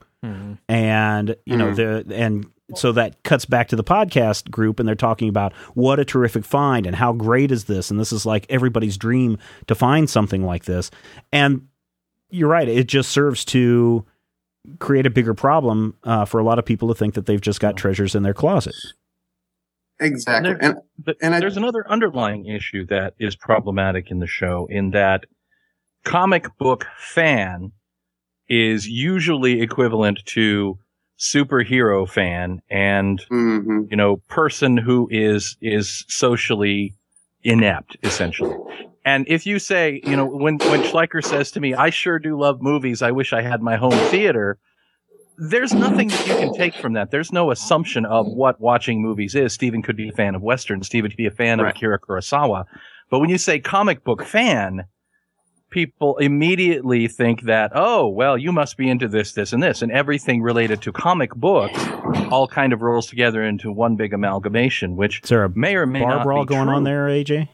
and you know the and. So that cuts back to the podcast group, and they're talking about what a terrific find and how great is this, and this is like everybody's dream to find something like this. And you're right; it just serves to create a bigger problem uh, for a lot of people to think that they've just got treasures in their closet. Exactly. There- And But And I- there's another underlying issue that is problematic in the show in that comic book fan is usually equivalent to superhero fan and mhm. you know person who is is socially inept essentially and if you say you know when when schleicher says to me i sure do love movies i wish i had my home theater there's nothing that you can take from that. There's no assumption of what watching movies is. Steven could be a fan of Western. Steven could be a fan Right. of Akira Kurosawa. But when you say comic book fan, people immediately think that, oh, well, you must be into this, this, and this. And everything related to comic books all kind of rolls together into one big amalgamation, which Is there a may or may bar not brawl going on there, AJ?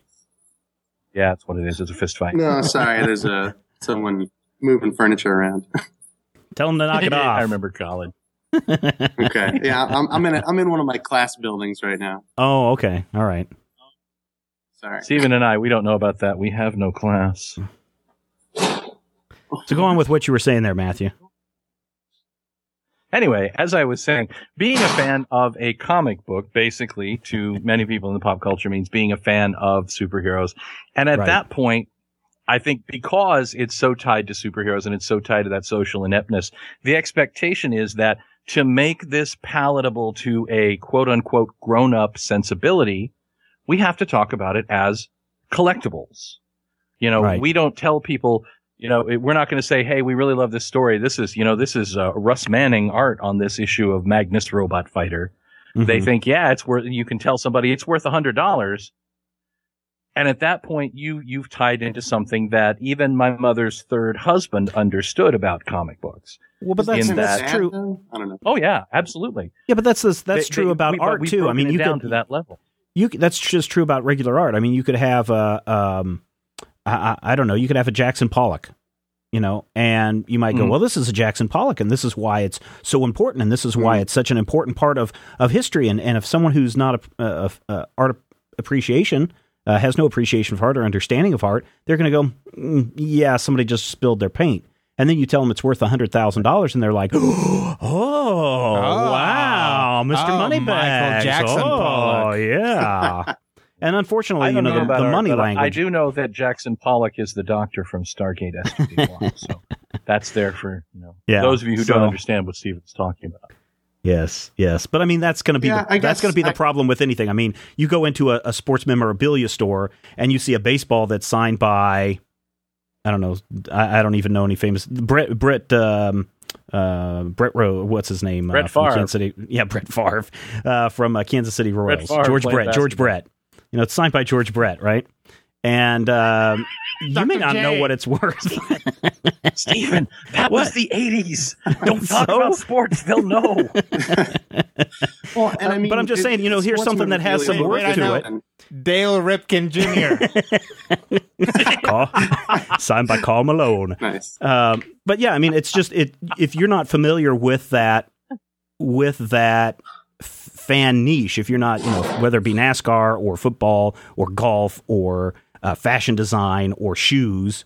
Yeah, that's what it is. It's a fist fight. No, sorry. There's a someone moving furniture around. Tell them to knock it off. I remember college. Okay. Yeah, I'm, I'm in. A, I'm in one of my class buildings right now. Oh, okay. All right. Sorry. Steven and I, we don't know about that. We have no class. So go on with what you were saying there, Matthew. Anyway, as I was saying, being a fan of a comic book, basically, to many people in the pop culture means being a fan of superheroes. And at Right. that point, I think because it's so tied to superheroes and it's so tied to that social ineptness, the expectation is that to make this palatable to a quote unquote grown up sensibility, we have to talk about it as collectibles. You know, Right. we don't tell people, you know, it- we're not going to say, "Hey, we really love this story. This is, you know, this is uh, Russ Manning art on this issue of Magnus Robot Fighter." They Mhm. think, "Yeah, it's worth." You can tell somebody it's worth a hundred dollars, and at that point, you you've tied into something that even my mother's third husband understood about comic books. well, but that's, in that's true. though? I don't know. Oh yeah, absolutely. Yeah, but that's that's, that's They- true they- about we- art too. I mean, it you down could to that level. you that's just true about regular art. I mean, you could have a um, I, I, I don't know, you could have a Jackson Pollock, you know, and you might go, Mhm. well, this is a Jackson Pollock, and this is why it's so important, and this is why Mhm. it's such an important part of of history. And and if someone who's not a, a, a art appreciation uh, has no appreciation for art or understanding of art, they're going to go, mm, yeah, somebody just spilled their paint. And then you tell them it's worth hundred thousand dollars, and they're like, "Oh, wow, Mr. Oh, Moneybags, Michael Jackson Pollock oh, Pollock." yeah." And unfortunately, you know, know the, the art, money language. I do know that Jackson Pollock is the doctor from Stargate SG-1, so that's there for you know Yeah, those of you who so- don't understand what Steven's talking about. Yes, yes, but I mean that's going to be Yeah, the, that's going to be the I- problem with anything. I mean, you go into a, a sports memorabilia store and you see a baseball that's signed by, I don't know, I, I don't even know any famous Brett Brett um, uh, Brett Rowe. What's his name? Brett uh, from Favre. Kansas City. Yeah, Brett Favre uh, from uh, Kansas City Royals. Favre George played Brett. George. Brett. You know, it's signed by George Brett, right? And um, you may Dr. not know what it's worth. Stephen, that was the 80s. Don't talk So? about sports. They'll know. Well, and I Uh, mean, but I'm just it- saying, you know, here's something that has some memorabilia worth to it. and- Dale Ripken Jr. Call- signed by Karl Malone. Nice. Um, but yeah, I mean, it's just it. If you're not familiar with that, with that f- fan niche, if you're not, you know, whether it be NASCAR or football or golf or uh, fashion design or shoes,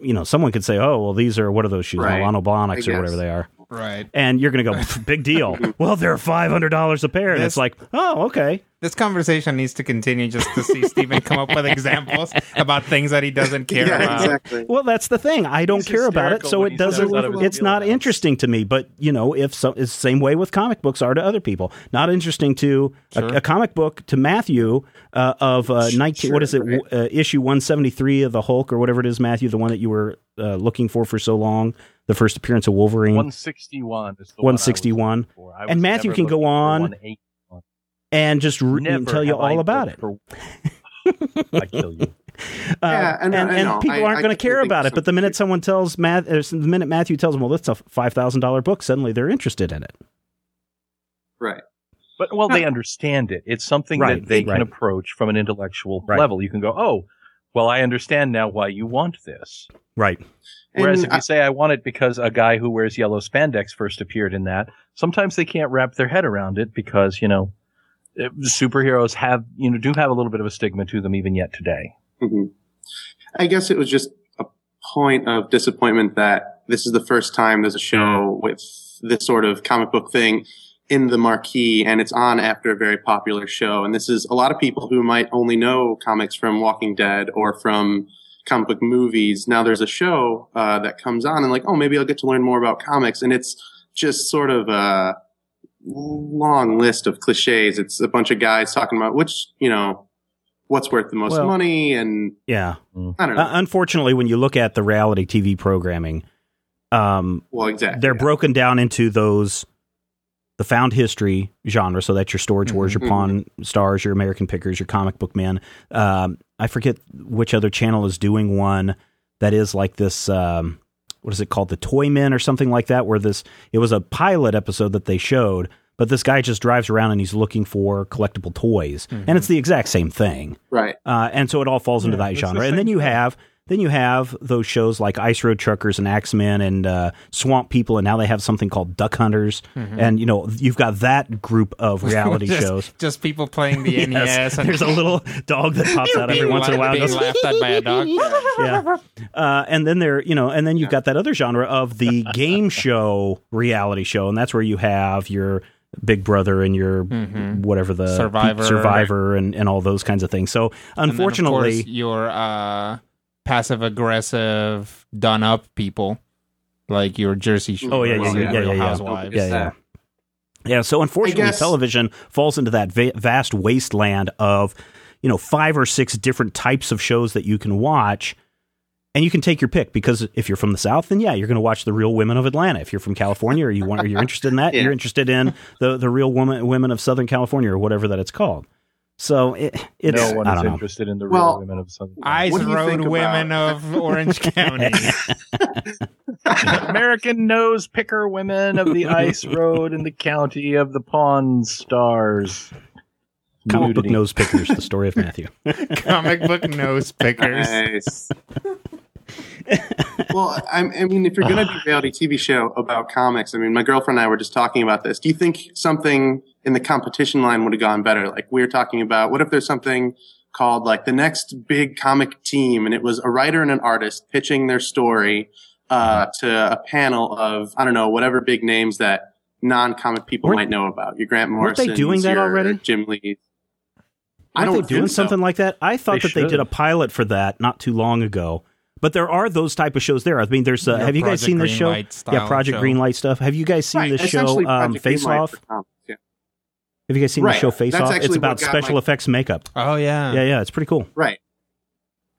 you know, someone could say, "Oh, well, these are what are those shoes? Right. Manolo Blahniks or whatever they are." right. And you're going to go, "Big deal." well, they're five hundred dollars a pair, and it's like, "Oh, okay." This conversation needs to continue just to see Steven come up with examples about things that he doesn't care yeah, about. exactly. Well, that's the thing. I don't care about it, so it doesn't. steps out of his It's not wheelhouse. interesting to me. But you know, if so, it's the same way with comic books are to other people. Not interesting to Sure. a, a comic book to Matthew uh, of uh, nineteen. what is it? right. Uh, issue one seventy three of the Hulk or whatever it is, Matthew, the one that you were uh, looking for for so long. The first appearance of Wolverine. 161 is the one I was 161. looking And Matthew can go on 180. And just re- Never and tell you have I all about it. for- I kill you. Uh, Yeah, and- and, I and people I- aren't going to care about it. But the minute someone tells Matt, or the minute Matthew tells them, "Well, that's a five thousand dollar book," suddenly they're interested in it. Right. But well, they understand it. It's something Right, that they right. can approach from an intellectual Right. level. You can go, "Oh, well, I understand now why you want this." Right. Whereas And if you say I want it because a guy who wears yellow spandex first appeared in that, sometimes they can't wrap their head around it because you know superheroes have you know do have a little bit of a stigma to them even yet today. Mhm. I guess it was just a point of disappointment that this is the first time there's a show with this sort of comic book thing in the marquee and it's on after a very popular show. And this is a lot of people who might only know comics from Walking Dead or from comic book movies. Now there's a show uh, that comes on and like, oh, maybe I'll get to learn more about comics. And it's just sort of a long list of cliches. It's a bunch of guys talking about which, you know, what's worth the most Well- money and Yeah. I don't know. Uh, unfortunately, when you look at the reality TV programming, um, Well, exactly. they're yeah. broken down into those the found history genre. So that's your Storage Wars, your Mhm. Pawn Stars, your American Pickers, your Comic Book Man. Um, I forget which other channel is doing one that is like this. Um, what is it called? The Toy Men or something like that. Where this it was a pilot episode that they showed, but this guy just drives around and he's looking for collectible toys, and it's the exact same thing. Right. Uh, and so it all falls into that genre. And then you have then you have those shows like Ice Road Truckers and Axemen and uh, Swamp People, and now they have something called Duck Hunters. And you know you've got that group of reality just, shows. just people playing the Yes, NES and there's a little dog that pops out every once in a while. and being laughed at by a dog. yeah. Uh, and then there, you know, and then you've got that other genre of the game show reality show, and that's where you have your Big Brother and your whatever the Mm-hmm. Survivor. Survivor, and, and all those kinds of things. So And then, of unfortunately, course, your uh, passive aggressive, done up people like your Jersey Shore, Oh, yeah, yeah, your yeah, yeah, Real yeah. Housewives. yeah, yeah. Yeah, so unfortunately, guess- television falls into that va- vast wasteland of, you know, five or six different types of shows that you can watch, and you can take your pick. Because if you're from the South, then yeah, you're going to watch the Real Women of Atlanta. If you're from California, or you want, or you're interested in that, Yeah. you're interested in the the Real Woman Women of Southern California, or whatever that it's called. So it, it's no one I is don't know. interested in the Well, women of Southern Ice What Road Women about- of Orange County. American nose picker women of the ice road in the county of the Pawn Stars. Comic book Nudity. nose pickers, the story of Matthew. Comic book nose pickers. Nice. Well, I'm, I mean, if you're going to do a reality TV show about comics, I mean, my girlfriend and I were just talking about this. Do you think something in the competition line would have gone better? Like we were talking about, what if there's something called like the next big comic team, and it was a writer and an artist pitching their story uh, to a panel of I don't know whatever big names that non-comic people Weren't- might know about. Your Grant weren't they doing that already? Jim Lee. I Aren't don't they doing think so. something like that? I thought They that they did a pilot for that not too long ago. But there are those type of shows there. I mean, there's. Uh, Your have you guys Project seen this show? Yeah, Project show. Greenlight stuff. Have you guys seen Right, this show, um, Face Greenlight Off? yeah. Have you guys seen Right. the show Face That's Off? It's about special my- effects makeup. Oh yeah. Yeah, yeah, it's pretty cool. Right.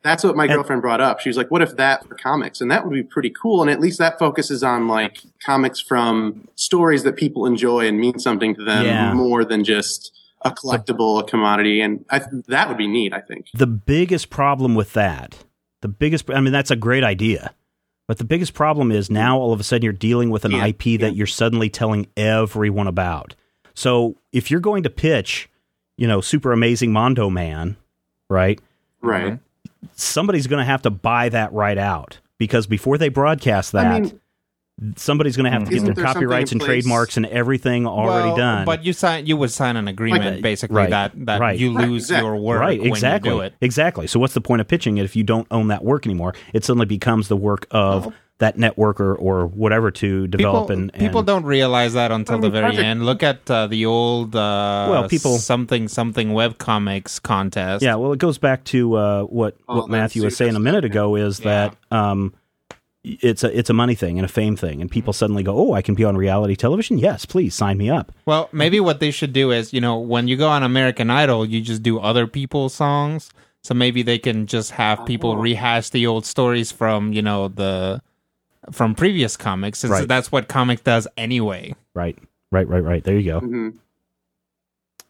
That's what my And- girlfriend brought up. She was like, "What if that for comics?" And that would be pretty cool. And at least that focuses on like comics from stories that people enjoy and mean something to them Yeah. more than just a collectible, a commodity. And I, that would be neat. I think. The biggest problem with that, the biggest, I mean, that's a great idea. But the biggest problem is now all of a sudden you're dealing with an Yeah, IP that you're suddenly telling everyone about. So if you're going to pitch, you know, super amazing Mondo Man, right? Right. Mm-hmm. somebody's going to have to buy that right out because before they broadcast that, I mean, somebody's going to have to get Isn't their copyrights and trademarks and everything already Well, done. But you sign, you would sign an agreement Like, basically right, that that right. you Right, lose exactly. your work right, when exactly, you do it. exactly. So what's the point of pitching it if you don't own that work anymore? It suddenly becomes the work of that network or, or whatever to develop people, and, and people don't realize that until I the very Project- end. Look at uh, the old uh, Well, people- something something web comics contest. Yeah, well, it goes back to uh, what Oh, what Matthew was saying a minute ago is Yeah. that um, it's a it's a money thing and a fame thing, and people suddenly go, "Oh, I can be on reality television. Yes, please sign me up." Well, maybe what they should do is, you know, when you go on American Idol, you just do other people's songs. So maybe they can just have people Oh. rehash the old stories from, you know, the from previous comics, since Right. that's what comic does anyway. Right, right, right, right. There you go. mhm.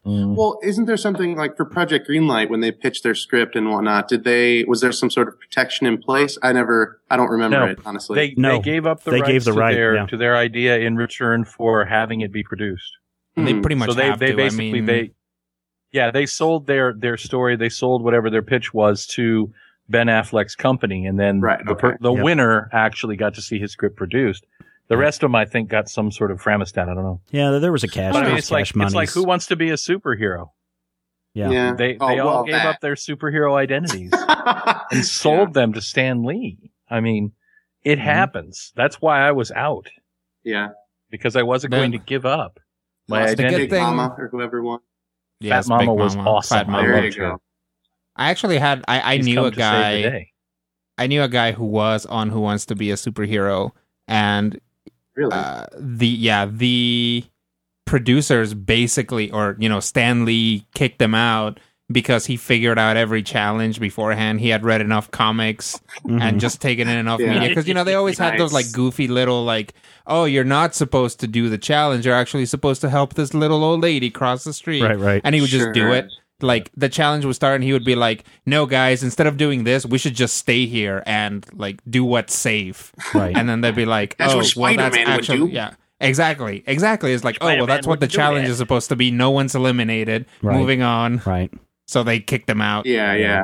Mm. well, isn't there something like for Project Greenlight when they pitched their script and whatnot? Did they? Was there some sort of protection in place? I never. I don't remember No. it honestly. They, No. they gave up the They rights gave the to, right, their, yeah. to their idea in return for having it be produced. They Hmm. pretty much so they, have they to. basically I mean, they yeah they sold their their story they sold whatever their pitch was to Ben Affleck's company and then Right, the per, okay. the Yep. winner actually got to see his script produced. The rest of them I think got some sort of Framistan. I don't know. Yeah, there was a cash. But I mean, was it's like cash it's like who wants to be a superhero? Yeah. yeah. They Oh, they all well, gave that. up their superhero identities and sold them to Stan Lee. I mean, it Mm-hmm. happens. That's why I was out Yeah. because I wasn't The- going to give up my Lost identity. Big thing- Mama or whoever won. yes, Fat Mama Big was awesome. Fat I Mama. There you go. I actually had I, I He's knew a to save the guy. I knew a guy who was on Who Wants to Be a Superhero and Really? uh, the yeah the producers basically or you know Stan Lee kicked them out because he figured out every challenge beforehand. He had read enough comics Mm-hmm. and just taken in enough Yeah. media because you know they always had those like goofy little like oh you're not supposed to do the challenge you're actually supposed to help this little old lady cross the street Right, right. and he would just do it like the challenge would start and he would be like no guys instead of doing this we should just stay here and like do what's safe Right. and then they'd be like That's oh what well that's Spider-Man would actually do. yeah exactly exactly it's like oh well that's what the challenge that. is supposed to be no one's eliminated Right. moving on right. so they kicked him out Yeah, yeah.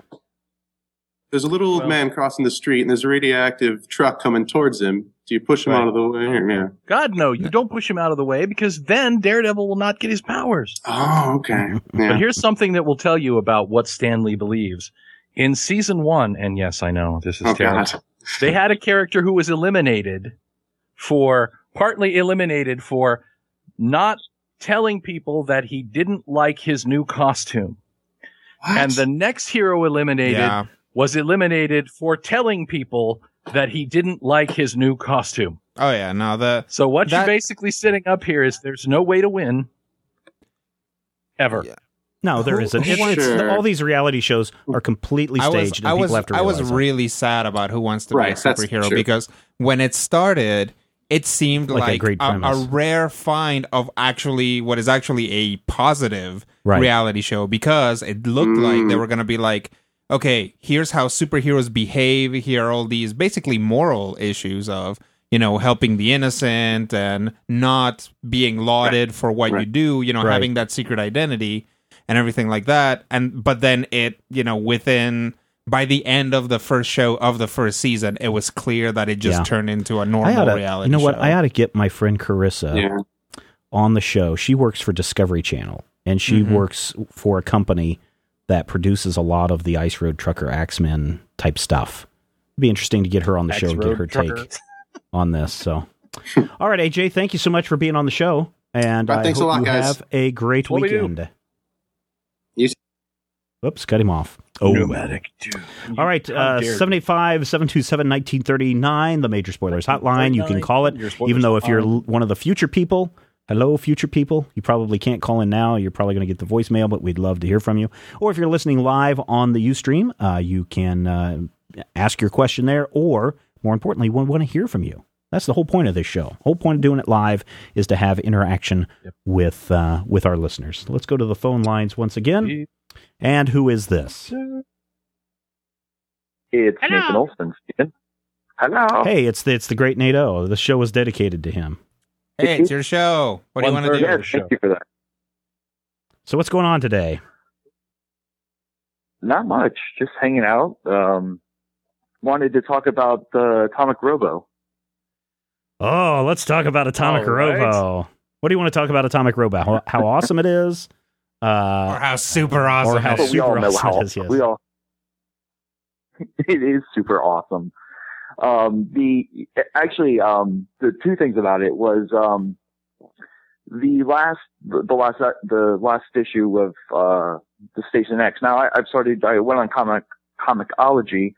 There's a little old Well- man crossing the street, and there's a radioactive truck coming towards him. Do you push him Right. out of the way? Yeah. God, no, you don't push him out of the way because then Daredevil will not get his powers. Oh, okay. But here's something that will tell you about what Stan Lee believes. In season one, and yes, I know this is Oh, terrible. God. They had a character who was eliminated for partly eliminated for not telling people that he didn't like his new costume. What? And the next hero eliminated yeah was eliminated for telling people that he didn't like his new costume. oh yeah no the So what That- you're basically sitting up here is there's no way to win ever. Yeah. No, there Who- isn't. who It's, Sure. all these reality shows are completely I was, staged, and I was, people have to I was realize that. really sad about who wants to Right, be a superhero because when it started, it seemed Like like, a great a, a rare find of actually what is actually a positive Right. reality show because it looked like they Mm. were going to be like, okay, here's how superheroes behave. Here are all these basically moral issues of you know helping the innocent and not being lauded for what you do. You know, Right. having that secret identity and everything like that. And but then it, you know, within by the end of the first show of the first season, it was clear that it just Yeah. turned into a normal oughta, reality. you know what? show. I ought to get my friend Carissa yeah. on the show. She works for Discovery Channel, and she Mhm. works for a company that produces a lot of the Ice Road Trucker Axemen type stuff. It'd be interesting to get her on the show and get her take on this. So, all right, AJ, thank you so much for being on the show, and Right, I thanks a hope lot, you guys. have a great what we do. weekend. You- Oops, cut him off. Oh, Pneumatic dude. All right, How uh, dare you. 785 727 1939, the Major Spoilers Hotline. You can call it, even though if you're one of the future people, hello, future people, you probably can't call in now. You're probably going to get the voicemail, but we'd love to hear from you. Or if you're listening live on the Ustream, uh, you can uh, ask your question there, or more importantly, we want to hear from you. That's the whole point of this show. whole point of doing it live is to have interaction with uh, with our listeners. Let's go to the phone lines once again. And who is this? It's Hello. Nathan Olson. Hello. Hey, it's the, it's the great Nato. The show is dedicated to him. Hey, it's your show. What do you want to do? of yes, show. thank you for that. So what's going on today? Not much, just hanging out. Um, wanted to talk about the Atomic Robo. Oh, let's talk about Atomic All right. Robo. What do you want to talk about Atomic Robo? How, how awesome it is? Or Uh, how super awesome. or how it we all super know awesome how it is, yes. we all. it is super awesome. Um, the actually, um, the two things about it was um, the last, the, last, the last issue of uh, the Station X. Now I, I've started. I went on comic comiXology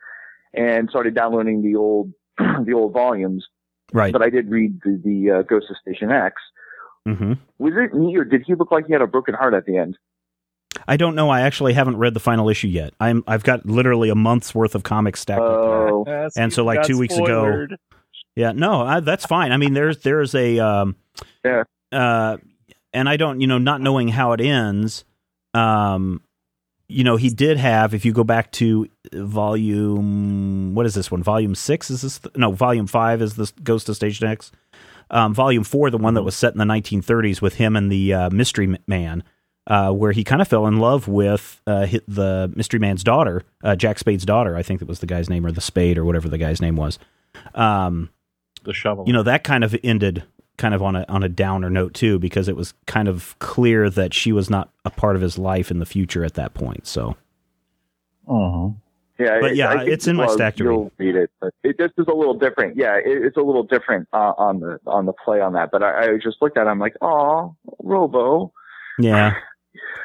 and started downloading the old the old volumes. right. But I did read the, the uh, Ghost of Station X. hmm Was it me or did he look like he had a broken heart at the end? I don't know. I actually haven't read the final issue yet. I'm I've got literally a month's worth of comics stacked up. there. Oh, Yes, And so, like, got two weeks ago- Yeah, no, I, that's fine. I mean, there's there's a um, Yeah. uh, and I don't, you know, not knowing how it ends. Um, you know, he did have. If you go back to volume, what is this one? Volume six is this? no, volume five is this Ghost of Station X. Um, volume four, the one that was set in the 1930s with him and the uh, Mystery Man, uh, where he kind of fell in love with uh, hi- the Mystery Man's daughter, uh, Jack Spade's daughter. I think that was the guy's name, or the Spade, or whatever the guy's name was. Um, The shovel. you know that kind of ended kind of on a on a downer note too because it was kind of clear that she was not a part of his life in the future at that point so uh Yeah, But yeah, I think it's in my stack to You'll read it, but it just is a little different. Yeah, it, it's a little different uh, on the on the play on that. But I, I just looked at, it, I'm like, oh, Robo. yeah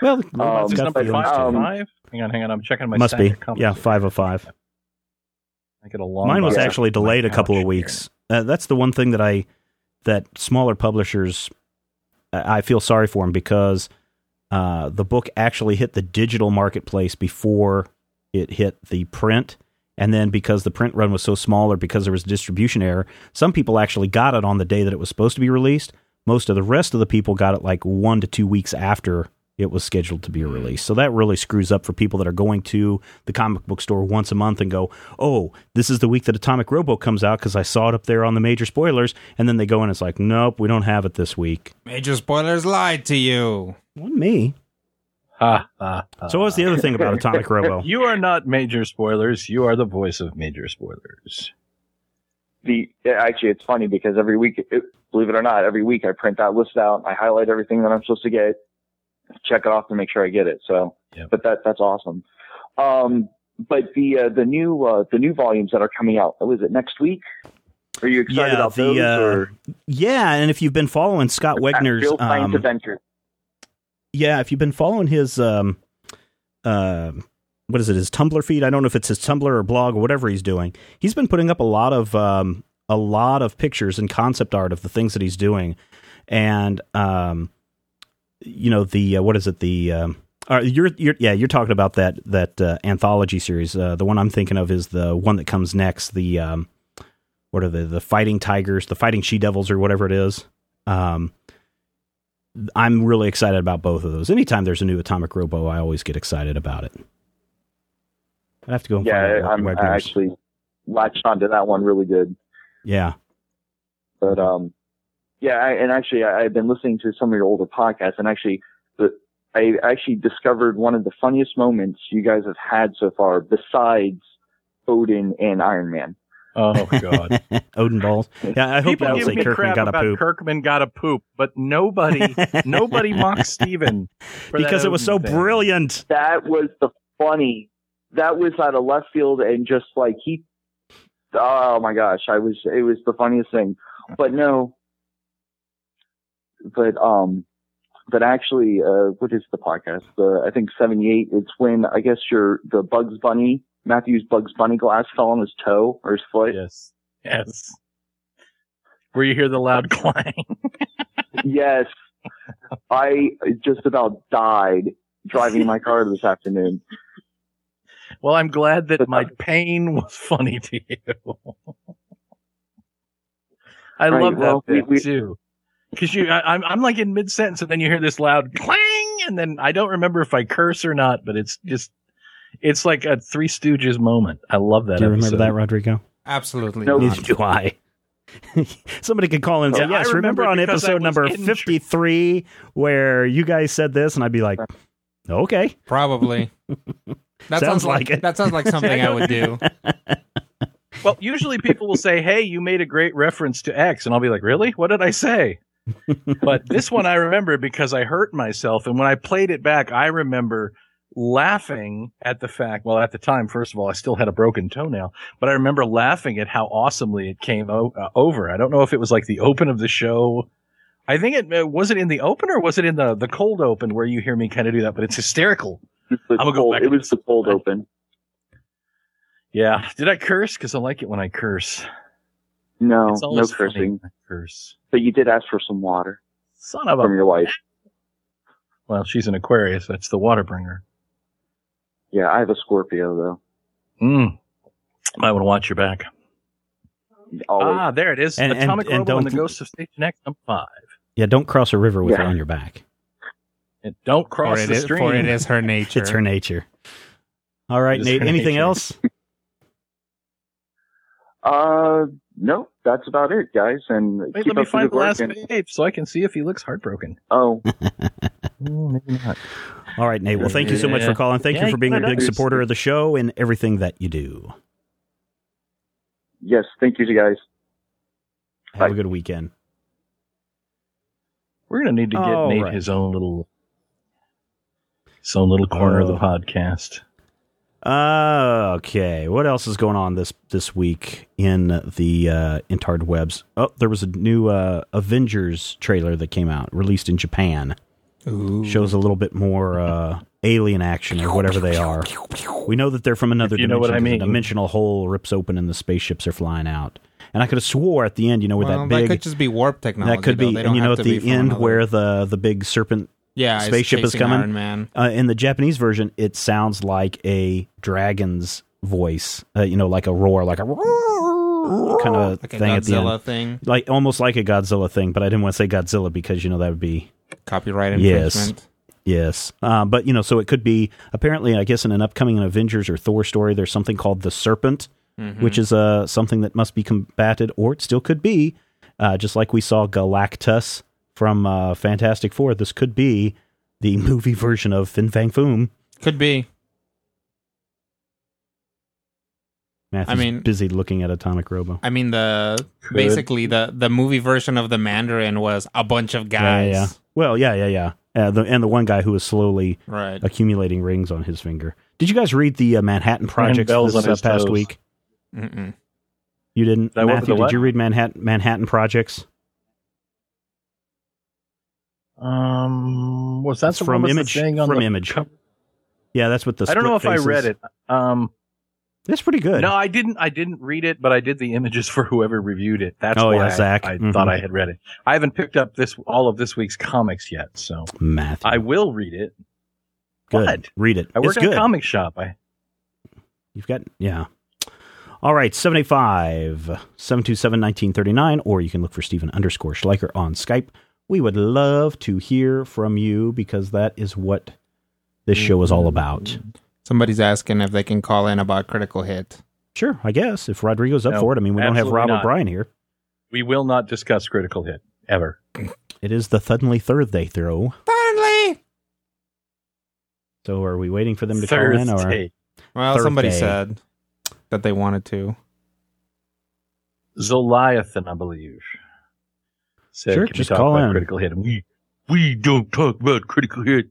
well Um, it's Is number five, um, five? Hang on, hang on. I'm checking my must be of yeah five of five I get a long mine was box actually delayed a couple of weeks uh, that's the one thing that i that smaller publishers I I feel sorry for them because uh, the book actually hit the digital marketplace before it hit the print. And then because the print run was so small or because there was a distribution error, some people actually got it on the day that it was supposed to be released. Most of the rest of the people got it like one to two weeks after it was scheduled to be mm. released. So that really screws up for people that are going to the comic book store once a month and go, oh, this is the week that Atomic Robo comes out because I saw it up there on the major spoilers. And then they go in and it's like, nope, we don't have it this week. Major spoilers lied to you. Well, me. Ha, ha, ha. So what's the other thing about Atomic Robo? You are not major spoilers. You are the voice of major spoilers. the actually it's funny because every week, it, believe it or not, every week I print that list out. I highlight everything that I'm supposed to get, check it off to make sure I get it. So, Yep. but that that's awesome. Um, but the uh, the new uh, the new volumes that are coming out, was it next week? Are you excited Yeah, about the, those? uh, or Yeah, and if you've been following Scott Wegener's, Real Science um, Adventure? yeah, if you've been following his, um, uh, what is it, his Tumblr feed? I don't know if it's his Tumblr or blog or whatever he's doing. He's been putting up a lot of, um, a lot of pictures and concept art of the things that he's doing, and um, you know the uh, what is it the um, uh, you're, you're yeah you're talking about that that uh, anthology series. Uh, the one I'm thinking of is the one that comes next. The um, what are the the fighting tigers, the fighting she devils, or whatever it is. Um, I'm really excited about both of those. Anytime there's a new Atomic Robo, I always get excited about it. I have to go. And Yeah, find I'm. I actually latched onto that one really good. yeah. But um, yeah, I, and actually, I, I've been listening to some of your older podcasts, and actually, the I actually discovered one of the funniest moments you guys have had so far, besides Odin and Iron Man. Oh God! Odin balls. Yeah, I hope People you don't say Kirkman got a poop Kirkman got a poop, but nobody, nobody mocks Steven because it was so thing. brilliant. That was the funny. That was out of left field, and just like he, oh my gosh, I was. It was the funniest thing. But no, but um, but actually, uh, what is the podcast? The I think seventy eight. It's when I guess your the Bugs Bunny Matthew's Bugs Bunny glass fell on his toe or his foot. Yes, yes. Where you hear the loud clang. Yes, I just about died driving my car this afternoon. Well, I'm glad that my pain was funny to you. I Right, love well, that we- bit we- too. Because you, I, I'm, I'm like in mid sentence, and then you hear this loud clang, and then I don't remember if I curse or not, but it's just, it's like a Three Stooges moment. I love that. Do you remember that, Rodrigo? Absolutely No. Neither do I. Somebody could call in and say, Yeah, I "Yes, remember, remember on episode number injured." fifty-three where you guys said this?" And I'd be like, "Okay." Probably. That Sounds sounds, like like, it. That sounds like something I would do. Well, usually people will say, "Hey, you made a great reference to X," and I'll be like, "Really? What did I say?" But this one I remember because I hurt myself, and when I played it back, I remember laughing at the fact. Well, at the time, first of all, I still had a broken toenail, but I remember laughing at how awesomely it came o- uh, over. I don't know if it was like the open of the show. I think it uh, was it in the open or was it in the the cold open where you hear me kind of do that, but it's hysterical. It's I'm gonna go back it was the cold open. Yeah, did I curse? Because I like it when I curse. No, It's no cursing. curse. But you did ask for some water Son of from a. your wife. Well, she's an Aquarius. That's the water bringer. Yeah, I have a Scorpio though. Mm. Might want to watch your back. Always. Ah, there it is. And- and- Atomic and Robo and don't- the Ghost of Station X number five. Yeah, don't cross a river with Yeah. it on your back. And don't cross it, the is, stream. for it is her nature. It's her nature. All right, It is Nate. Anything nature. else? Uh, no, that's about it, guys. And Wait, keep let me up the find good the work. last and- page so I can see if he looks heartbroken. oh, Mm, maybe not. All right, Nate. Well, thank you so much for calling. Thank Yeah, you for being a big supporter of the show and everything that you do. yes, thank you, guys. Have a good weekend. We're gonna need to get All Nate right. his own little, his own little corner of the Oh. podcast. Uh, okay. What else is going on this this week in the uh, intard webs? Oh, there was a new uh, Avengers trailer that came out, released in Japan. Ooh. Shows a little bit more uh, alien action or whatever they are. We know that they're from another If you dimension. know what I mean. The dimensional hole rips open and the spaceships are flying out. And I could have swore at the end, you know, where well, that big could just be warp technology. that could though. be, They and don't you know, at the end another- where the the big serpent Yeah, spaceship is coming. Iron Man. Uh, in the Japanese version, it sounds like a dragon's voice. Uh, you know, like a roar, like a kind of Like thing at the end. Thing. like almost like a Godzilla thing, but I didn't want to say Godzilla because you know that would be Copyright Yes. infringement. yes. Uh, but you know, so it could be apparently, I guess, in an upcoming Avengers or Thor story, there's something called the Serpent, Mhm. which is uh, something that must be combated, or it still could be, uh, just like we saw Galactus from uh, Fantastic Four. This could be the movie version of Fin Fang Foom. could be. Matthew's mean- busy looking at Atomic Robo. I mean, the Could. basically the the movie version of the Mandarin was a bunch of guys. Yeah, yeah. Well, yeah, yeah, yeah. Uh, the, and the one guy who was slowly Right. accumulating rings on his finger. Did you guys read the uh, Manhattan Project bells this uh, past toes. week? Mm-mm. You didn't, Matthew? Did what? you read Manhattan Manhattan Projects? Um, was that from Image- thing on from the Image. cover? Yeah, that's what the. I don't know if split I read it. Um, It's pretty good. no, I didn't. I didn't read it, but I did the images for whoever reviewed it. That's Oh, why yeah, I- Zach. I, Mhm. thought I had read it. I haven't picked up this all of this week's comics yet, so Matthew. I will read it. good. What? Read it. I work it's good. a comic shop. I You've got yeah. All right, 75 727 1939, or you can look for Stephen underscore Schleicher on Skype. We would love to hear from you because that is what this show is all mm-hmm. about. Somebody's asking if they can call in about Critical Hit. Sure, I guess if Rodrigo's up No, for it. I mean, we don't have absolutely Rob not. O'Brien here. we will not discuss critical hit ever. It is the Suddenly Thursday throw. Finally. So are we waiting for them to call in? Or Thursday. Well, somebody said that they wanted to. Zoliathan, I believe. Said, Sure, just talk call about in. critical hit? And We we don't talk about critical hit.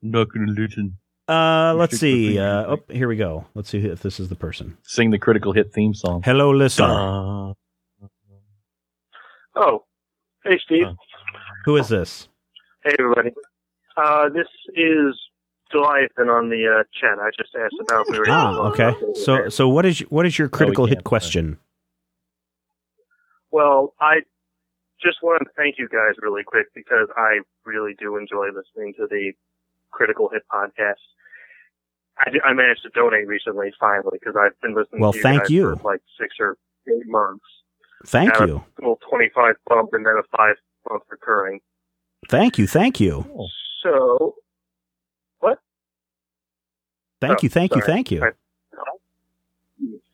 I'm not going to listen. uh, let's see. Uh, oh, here we go. Let's see if this is the person. Sing the critical hit theme song. Hello, listener. Duh. Oh, hey Steve. Uh. Who is this? Hey everybody. Uh, this is Goliathan on the uh, chat. I just asked about if we were Ah, okay. So, so what is what is your critical hit question? Well, I just wanted to thank you guys really quick because I really do enjoy listening to the Critical Hit podcast. I, did- I managed to donate recently, finally, because I've been listening Well, to you thank guys you. for like six or eight months. Thank Yeah. you, A little 25 bump and then a five month recurring. thank you, thank you, So, what? thank Oh, you, thank you, thank you. Right.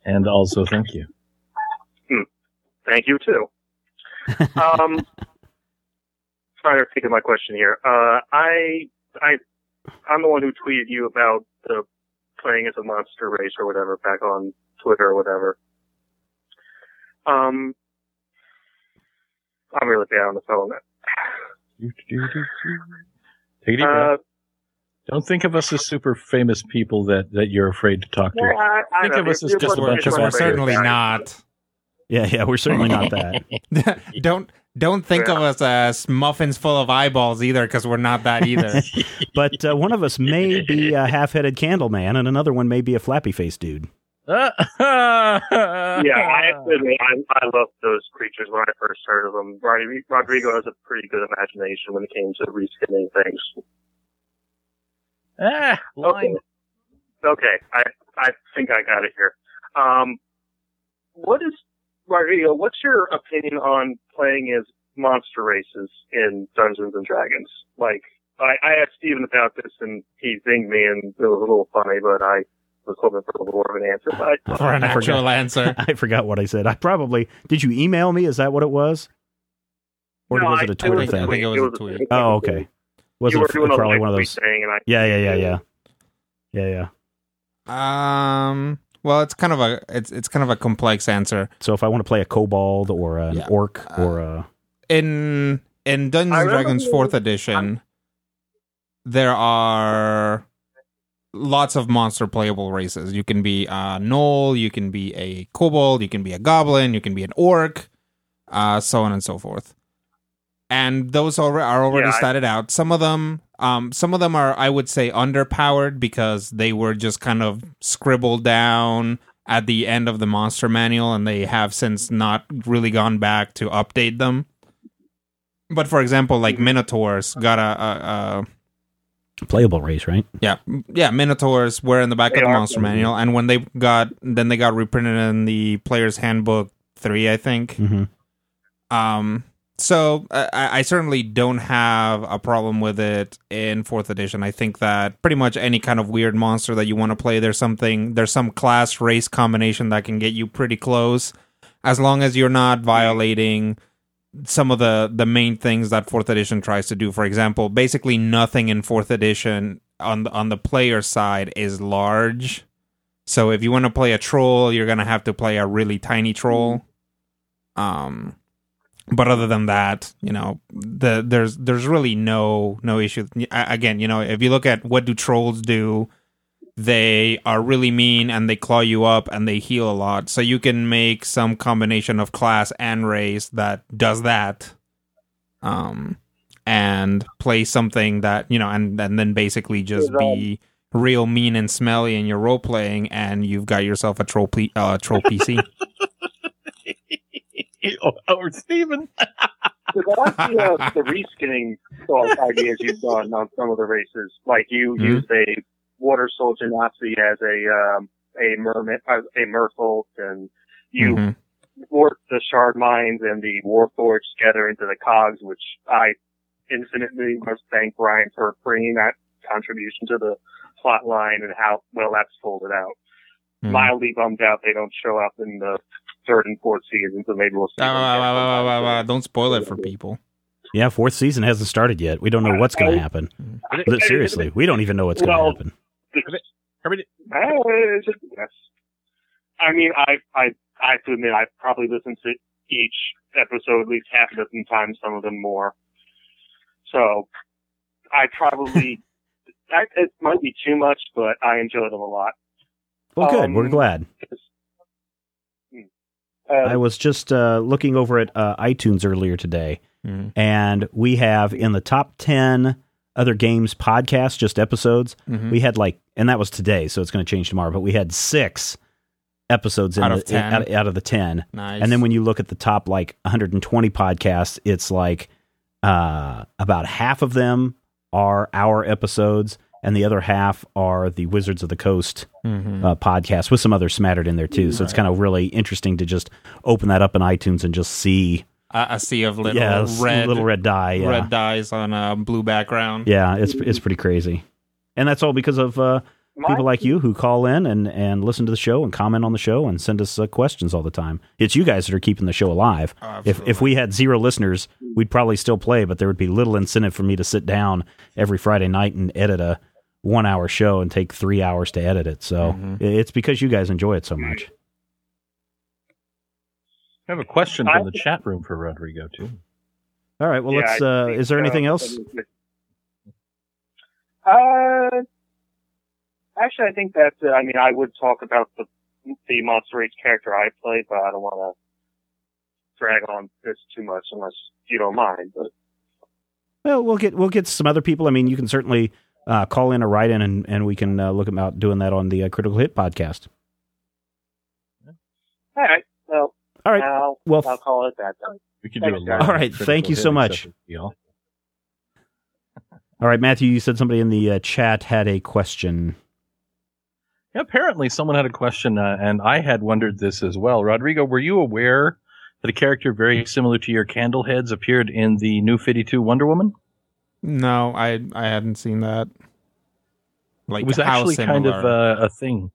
And also, thank you. Hmm. thank you too. Um, trying to think of my question here. Uh, I, I, I'm the one who tweeted you about the playing as a monster race or whatever back on Twitter or whatever. Um, I'm really bad on the phone. Take a deep Uh, breath. Don't think of us as super famous people that, that you're afraid to talk to. I, I Think know, of us you're- as just a one- bunch of one we're us. certainly not. Yeah, yeah, we're certainly not that. don't don't think of us as muffins full of eyeballs either, because we're not that either. But uh, one of us may be a half-headed candle man, and another one may be a flappy-faced dude. Yeah, I have to admit, I, I love those creatures when I first heard of them. Rodrigo has a pretty good imagination when it came to reskinning things. ah, line. Okay, I I think I got it here. Um, what is Rodrigo? What's your opinion on playing as monster races in Dungeons and Dragons? Like, I, I asked Steven about this, and he zinged me, and it was a little funny, but I was hoping for a little more of an answer. But For an I forgot. actual answer. I forgot what I said. I probably did. You email me? Is that what it was? Or No, was it a Twitter was a thing? I think it was a tweet. Oh, okay. Was you it were f- doing a probably one of those? thing, and I Yeah, yeah, yeah, yeah, yeah, yeah. Um. Well, it's kind of a it's it's kind of a complex answer. So if I want to play a kobold or an Yeah. orc Uh, or a in in Dungeons and Dragons Fourth Edition, there are lots of monster playable races. You can be a gnoll, you can be a kobold, you can be a goblin, you can be an orc, uh, so on and so forth. And those are, are already Yeah, I- started out. Some of them, um, some of them are, I would say, underpowered because they were just kind of scribbled down at the end of the monster manual, and they have since not really gone back to update them But for example, like Minotaurs got a, a, a Playable race, right? yeah yeah Minotaurs were in the back They of the monster playable. manual, and when they got then they got reprinted in the Player's Handbook three, I think. hmm Um, so I, I certainly don't have a problem with it in fourth edition. I think that pretty much any kind of weird monster that you want to play, there's something, there's some class race combination that can get you pretty close, as long as you're not violating some of the the main things that fourth edition tries to do. For example, basically nothing in fourth edition on the, on the player side is large. So if you want to play a troll, you're gonna have to play a really tiny troll. Um, but other than that, you know, the there's there's really no no issue. Again, you know, if you look at what do trolls do, they are really mean and they claw you up and they heal a lot. So you can make some combination of class and race that does that. Um, and play something that you know, and and then basically just be real mean and smelly in your role playing, and you've got yourself a troll uh, troll PC. Or Stephen. Like the, uh, the reskinning thought ideas you've done on some of the races. Like you Mhm. used a water soldier Nazi as a um, a merman, uh, a merfolk, and you Mhm. worked the shardminds and the warforged together into the cogs, which I infinitely must thank Brian for bringing that contribution to the plot line and how well that's folded out. Mhm. Mildly bummed out they don't show up in the third and fourth season, so maybe we'll see. Them there sometime ah, soon. Don't spoil it for people. Yeah, fourth season hasn't started yet. We don't know what's going to happen. But seriously, we don't even know what's going to happen. Herbie, Uh, it's just- yes. I mean, I, I, I have to admit, I probably listened to each episode at least half a dozen times, some of them more. So, I probably, I, it might be too much, but I enjoy them a lot. Well, good. We're um, glad. Uh, I was just uh, looking over at uh, iTunes earlier today, Mhm. and we have in the top 10 other games podcasts, just episodes, Mhm. we had like, and that was today, so it's going to change tomorrow, but we had six episodes in Out the, of out, out of the 10. Nice. And then when you look at the top like 120 podcasts, it's like uh, about half of them are our episodes, and the other half are the Wizards of the Coast Mhm. uh, podcast with some others smattered in there too. So it's kind of really interesting to just open that up in iTunes and just see a, a sea of little yeah, red little red dye. Yeah. red dyes on a blue background. Yeah, it's it's pretty crazy, and that's all because of uh, people like you who call in and and listen to the show and comment on the show and send us uh, questions all the time. It's you guys that are keeping the show alive. If if we had zero listeners, we'd probably still play, but there would be little incentive for me to sit down every Friday night and edit a one hour show and take three hours to edit it. So Mhm. it's because you guys enjoy it so much. I have a question I- from the chat room for Rodrigo too. All right. Well, Yeah, let's. Uh, is there anything uh, else? Uh, actually, I think that, uh, I mean, I would talk about the, the Monster Race character I play, but I don't want to drag on this too much unless you don't mind. But Well, we'll get we'll get some other people. I mean, you can certainly uh, call in or write in, and, and we can uh, look about doing that on the uh, Critical Hit podcast. all right, well, All right. I'll, Well, I'll call it that. Then. We could do a Thanks, live guys. All right, thank you so much. All right, Matthew. You said somebody in the uh, chat had a question. Yeah, apparently, someone had a question, uh, and I had wondered this as well. Rodrigo, were you aware that a character very similar to your Candleheads appeared in the new 52 Wonder Woman? No, I I hadn't seen that. Like it was how actually kind of similar? uh, a thing.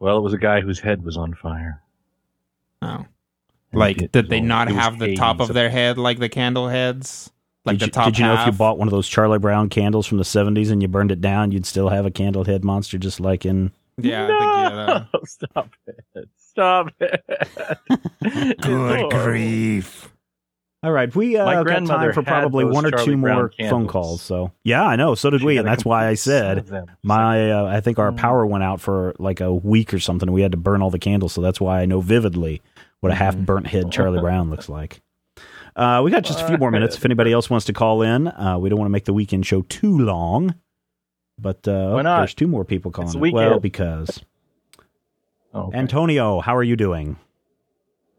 Well, it was a guy whose head was on fire. Oh. And Like, it did they all- not have the top of their head like the candle heads? Like did the you, top did you know if you bought one of those Charlie Brown candles from the '70s and you burned it down, you'd still have a candle head monster, just like in. Yeah, I think, yeah, No, stop it! Stop it! Good Oh. grief. All right, we uh, got grandmother time for probably one or Charlie two Brown more phone calls. So yeah, I know. So did She we, and that's why I complete set of said my. Uh, I think our Mm. power went out for like a week or something. We had to burn all the candles, so that's why I know vividly what a half burnt head Charlie Brown looks like. Uh, we got just a few more minutes. If anybody else wants to call in, uh, we don't want to make the weekend show too long. But uh, Why not? there's two more people calling. It's. Well, because Oh, okay. Antonio, how are you doing?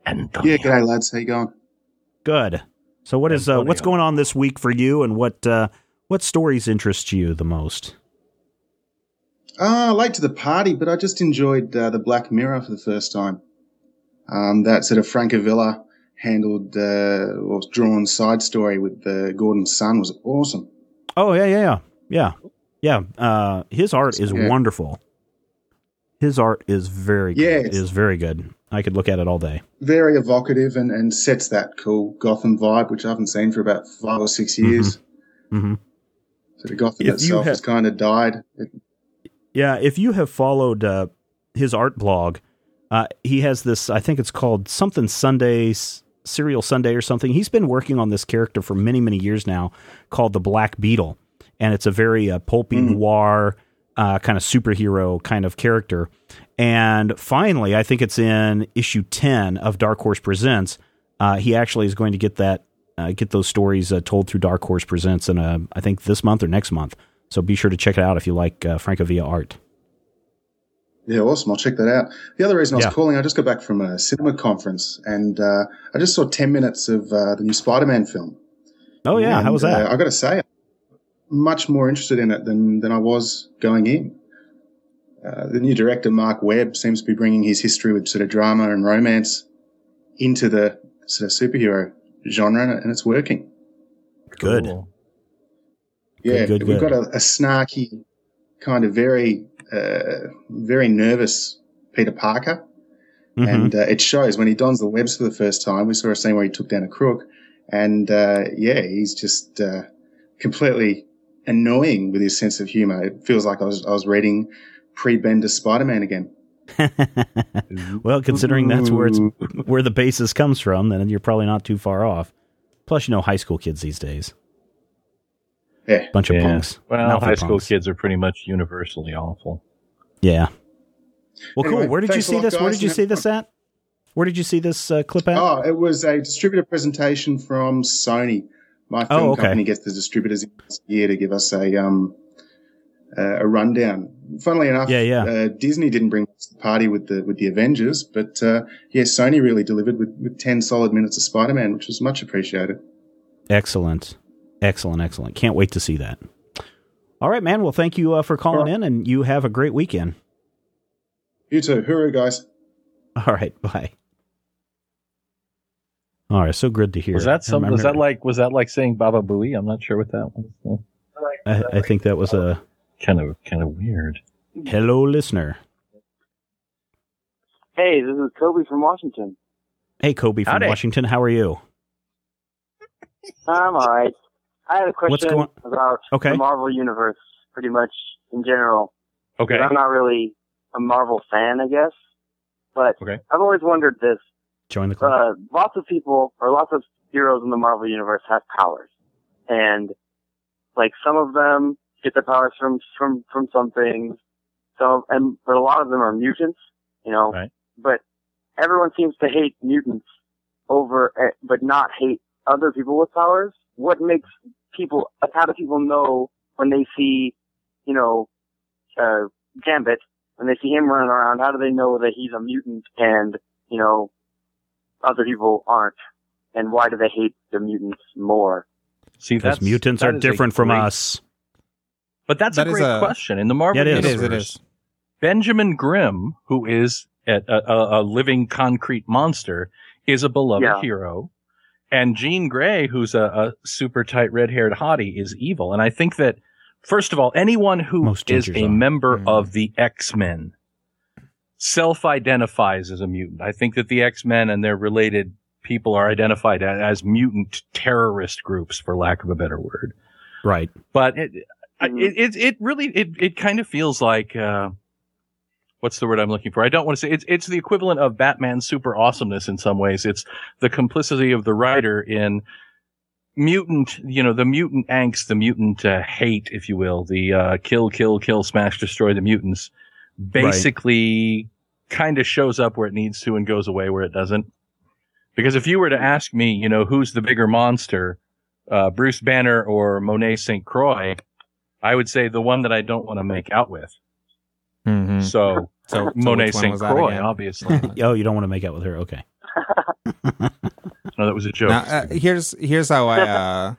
Antonio. Yeah, g'day lads. How you going? Good. So what is uh, what's going on this week for you, and what uh, what stories interest you the most? Uh, late to the party, but I just enjoyed uh, the Black Mirror for the first time. Um, that sort of Francavilla handled uh, or drawn side story with uh, Gordon's son was awesome. Oh yeah, yeah, yeah, yeah. Yeah, uh, his art is Yeah. wonderful. His art is very good. Yeah, it's- is very good. I could look at it all day. Very evocative and, and sets that cool Gotham vibe, which I haven't seen for about five or six years. hmm So the Gotham If itself had- has kind of died. Yeah, if you have followed uh, his art blog, uh, he has this. I think it's called something Sundays, Serial Sunday or something. He's been working on this character for many, many years now, called the Black Beetle, and it's a very uh, pulpy noir uh, kind of superhero kind of character. And finally, I think it's in issue ten of Dark Horse Presents. Uh, he actually is going to get that uh, get those stories uh, told through Dark Horse Presents in uh, I think this month or next month. So be sure to check it out if you like uh, Francavilla art. Yeah, awesome. I'll check that out. The other reason I was Yeah. calling, I just got back from a cinema conference and uh, I just saw 10 minutes of uh, the new Spider Man film. Oh yeah, how was that? I got to say, much more interested in it than, than I was going in. Uh, the new director, Marc Webb, seems to be bringing his history with sort of drama and romance into the sort of superhero genre, and, and it's working. Good. Cool. Yeah, good, we've good. got a, a snarky, kind of very, uh, very nervous Peter Parker. Mhm. And uh, it shows when he dons the webs for the first time. We saw a scene where he took down a crook, and uh, yeah, he's just uh, completely annoying with his sense of humor. It feels like I was I was reading pre-Bender Spider-Man again. well, considering that's where it's where the basis comes from, then you're probably not too far off. Plus, you know, high school kids these days, Yeah, bunch of Yeah. punks. Well, Mouthy high school punks. kids are pretty much universally awful. Yeah. Well, Anyway, cool. Where did you see lot, this? Where did you see this at? Where did you see this uh, clip at? Oh, it was a distributor presentation from Sony. My film Oh, okay. company gets the distributors in this year to give us a um uh, a rundown. Funnily enough, Yeah, yeah. Uh, Disney didn't bring us the party with the with the Avengers, but uh, yeah, Sony really delivered with, with ten solid minutes of Spider Man, which was much appreciated. Excellent, excellent, excellent. Can't wait to see that. All right, man. Well, thank you uh, for calling in, and you have a great weekend. You too, hooroo, guys. All right, bye. All right, so good to hear. Was that some? Was that like? Was that like saying Baba Booey? I'm not sure what that was. I, I think that was a Kind of, kind of weird. hello, listener. Hey, this is Kobe from Washington. Hey, Kobe from Howdy. Washington. How are you? I'm all right. I had a question What's question going- about Okay. the Marvel universe, pretty much in general. Okay. I'm not really a Marvel fan, I guess, but Okay. I've always wondered this. Join the club. Uh, lots of people or lots of heroes in the Marvel universe have powers, and like some of them get their powers from from from some things. Some and but a lot of them are mutants, you know. Right. But everyone seems to hate mutants over, eh, but not hate other people with powers. What makes people? How do people know when they see, you know, uh, Gambit? When they see him running around, how do they know that he's a mutant and you know other people aren't? And why do they hate the mutants more? See, Because mutants are different from great- us. But that's That a great a- question. In the Marvel Yeah, it is. It universe, is. It is. Benjamin Grimm, who is a, a, a living concrete monster, is a beloved Yeah. hero. And Jean Grey, who's a, a super tight red haired hottie, is evil. And I think that, first of all, anyone who Most is a are. member Mhm. of the X Men self identifies as a mutant. I think that the X Men and their related people are identified a- as mutant terrorist groups, for lack of a better word Right. but it, I- Mhm. it, it, it really, it, it kind of feels like, uh, what's the word I'm looking for? I don't want to say it's, it's the equivalent of Batman's super awesomeness in some ways. It's the complicity of the writer in mutant, you know, the mutant angst, the mutant, uh, hate, if you will, the, uh, kill, kill, kill, smash, destroy the mutants basically kind of shows up where it needs to and goes away where it doesn't. Because if you were to ask me, you know, who's the bigger monster, uh, Bruce Banner or Monet St. Croix, I would say the one that I don't want to make out with. Mhm. So, So, so Monet which St. Croix, obviously. oh, you don't want to make out with her? Okay. No, that was a joke. Now, uh, here's here's how I uh,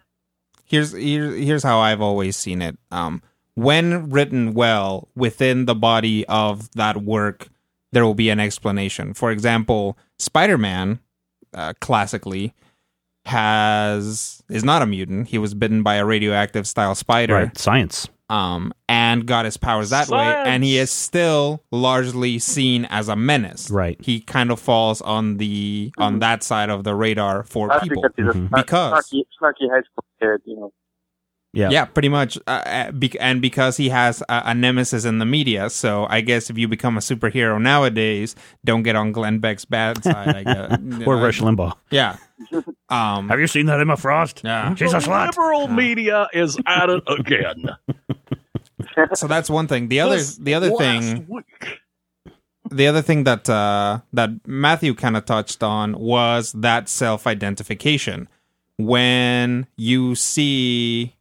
here's here, here's how I've always seen it. Um, when written well within the body of that work, there will be an explanation. For example, Spider-Man, uh, classically, has is not a mutant. He was bitten by a radioactive style spider. Right. Science. Um, and got his powers that way, and he is still largely seen as a menace. Right. He kind of falls on the on that side of the radar for That's people because he's a Mm-hmm. because snarky, snarky high school kid, you know. Yeah. yeah, pretty much, uh, uh, be- and because he has a, a nemesis in the media, so I guess if you become a superhero nowadays, don't get on Glenn Beck's bad side. I guess. or Rush Limbaugh. Yeah. Um, Have you seen that Emma Frost? Yeah. She's a slut. liberal media is at it again. so that's one thing. The other, This the other thing, week. the other thing that uh, that Matthew kind of touched on was that self identification. When you see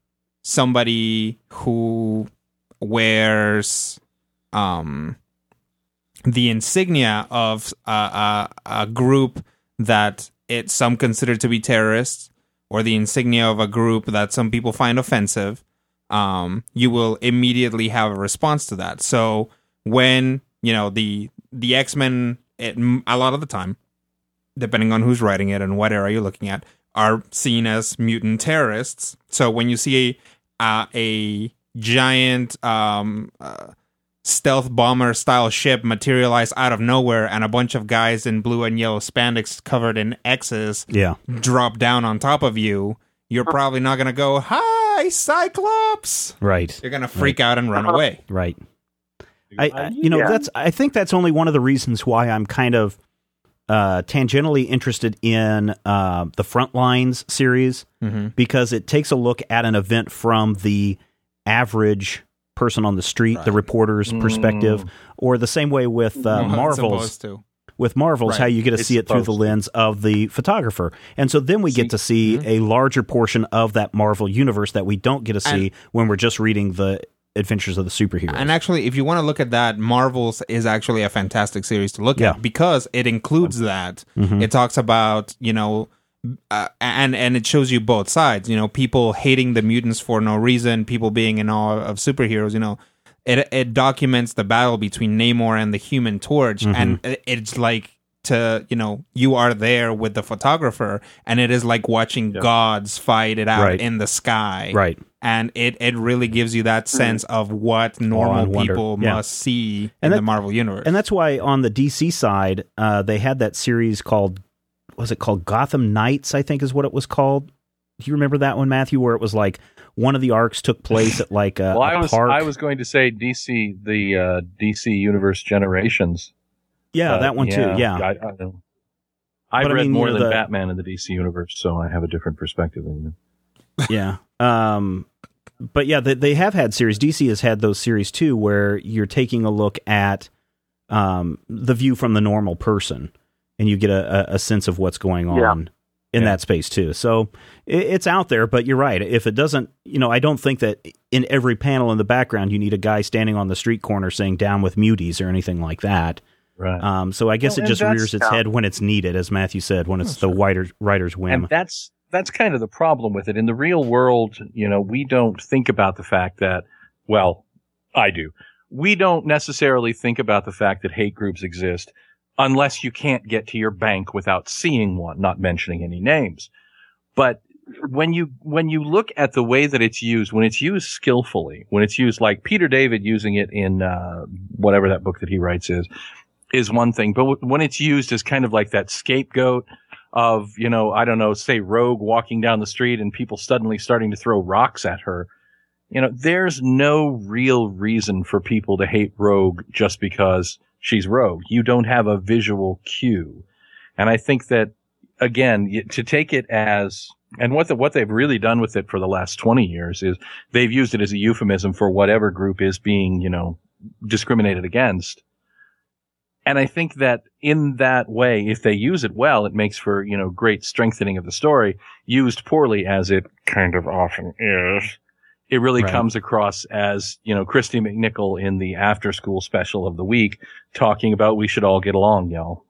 somebody who wears um, the insignia of a, a, a group that it some consider to be terrorists, or the insignia of a group that some people find offensive, um, you will immediately have a response to that. So when you know the the X Men, a lot of the time, depending on who's writing it and what era you're looking at, are seen as mutant terrorists. So when you see uh, a giant um, uh, stealth bomber style ship materialize out of nowhere and a bunch of guys in blue and yellow spandex covered in X's Yeah. drop down on top of you, you're probably not going to go, Hi, Cyclops! Right. You're going to freak out and run away. Right. I, I you know Yeah. that's I think that's only one of the reasons why I'm kind of uh, tangentially interested in uh, the Frontlines series Mm-hmm. because it takes a look at an event from the average person on the street, the reporter's perspective, or the same way with uh, Well, Marvel's to. with Marvels, Right. how you get to It's see it through the lens of the photographer. And so then we get to see a larger portion of that Marvel universe that we don't get to see when we're just reading the adventures of the superheroes. And actually, if you want to look at that, Marvels is actually a fantastic series to look Yeah. at because it includes that. Mhm. It talks about you know, uh, and and it shows you both sides. You know, people hating the mutants for no reason, people being in awe of superheroes. You know, it it documents the battle between Namor and the Human Torch, Mhm. and it's like to you know you are there with the photographer, and it is like watching gods fight it out Right. in the sky, Right. And it it really gives you that sense of what normal and wonder. people Yeah. must see And in that- the Marvel universe. And that's why on the DC side, uh, they had that series called, was it called Gotham Knights? I think is what it was called. Do you remember that one, Matthew? Where it was like one of the arcs took place at like a, Well, a I was park. I was going to say DC the uh, DC Universe Generations. yeah, but that one too. Yeah, I, I, know. I've But I read mean, more you know, than the- Batman in the DC Universe, so I have a different perspective than you. yeah. Um, but yeah, they, they have had series. DC has had those series too, where you're taking a look at um, the view from the normal person, and you get a, a, a sense of what's going on Yeah. in Yeah. that space too. So it, it's out there, but you're right. If it doesn't, you know, I don't think that in every panel in the background you need a guy standing on the street corner saying "down with muties" or anything like that. Right. Um, so I guess Well, it just rears its head when it's needed, as Matthew said, when it's the writer, writer's whim. and that's that's kind of the problem with it. In the real world you know we don't think about the fact that well i do. We don't necessarily think about the fact that hate groups exist unless you can't get to your bank without seeing one not mentioning any names. But when you when you look at the way that it's used when it's used skillfully when it's used like peter david using it in uh, whatever that book that he writes is is one thing. But w- when it's used as kind of like that scapegoat of, you know, I don't know, say Rogue walking down the street and people suddenly starting to throw rocks at her. You know, there's no real reason for people to hate Rogue just because she's Rogue. You don't have a visual cue. And I think that again, to take it as, and what the, what they've really done with it for the last 20 years is they've used it as a euphemism for whatever group is being, you know, discriminated against. And I think that in that way, if they use it well, it makes for, you know, great strengthening of the story. Used poorly, as it kind of often is, it really Right. comes across as, you know, Kristy McNichol in the after school special of the week talking about we should all get along, y'all.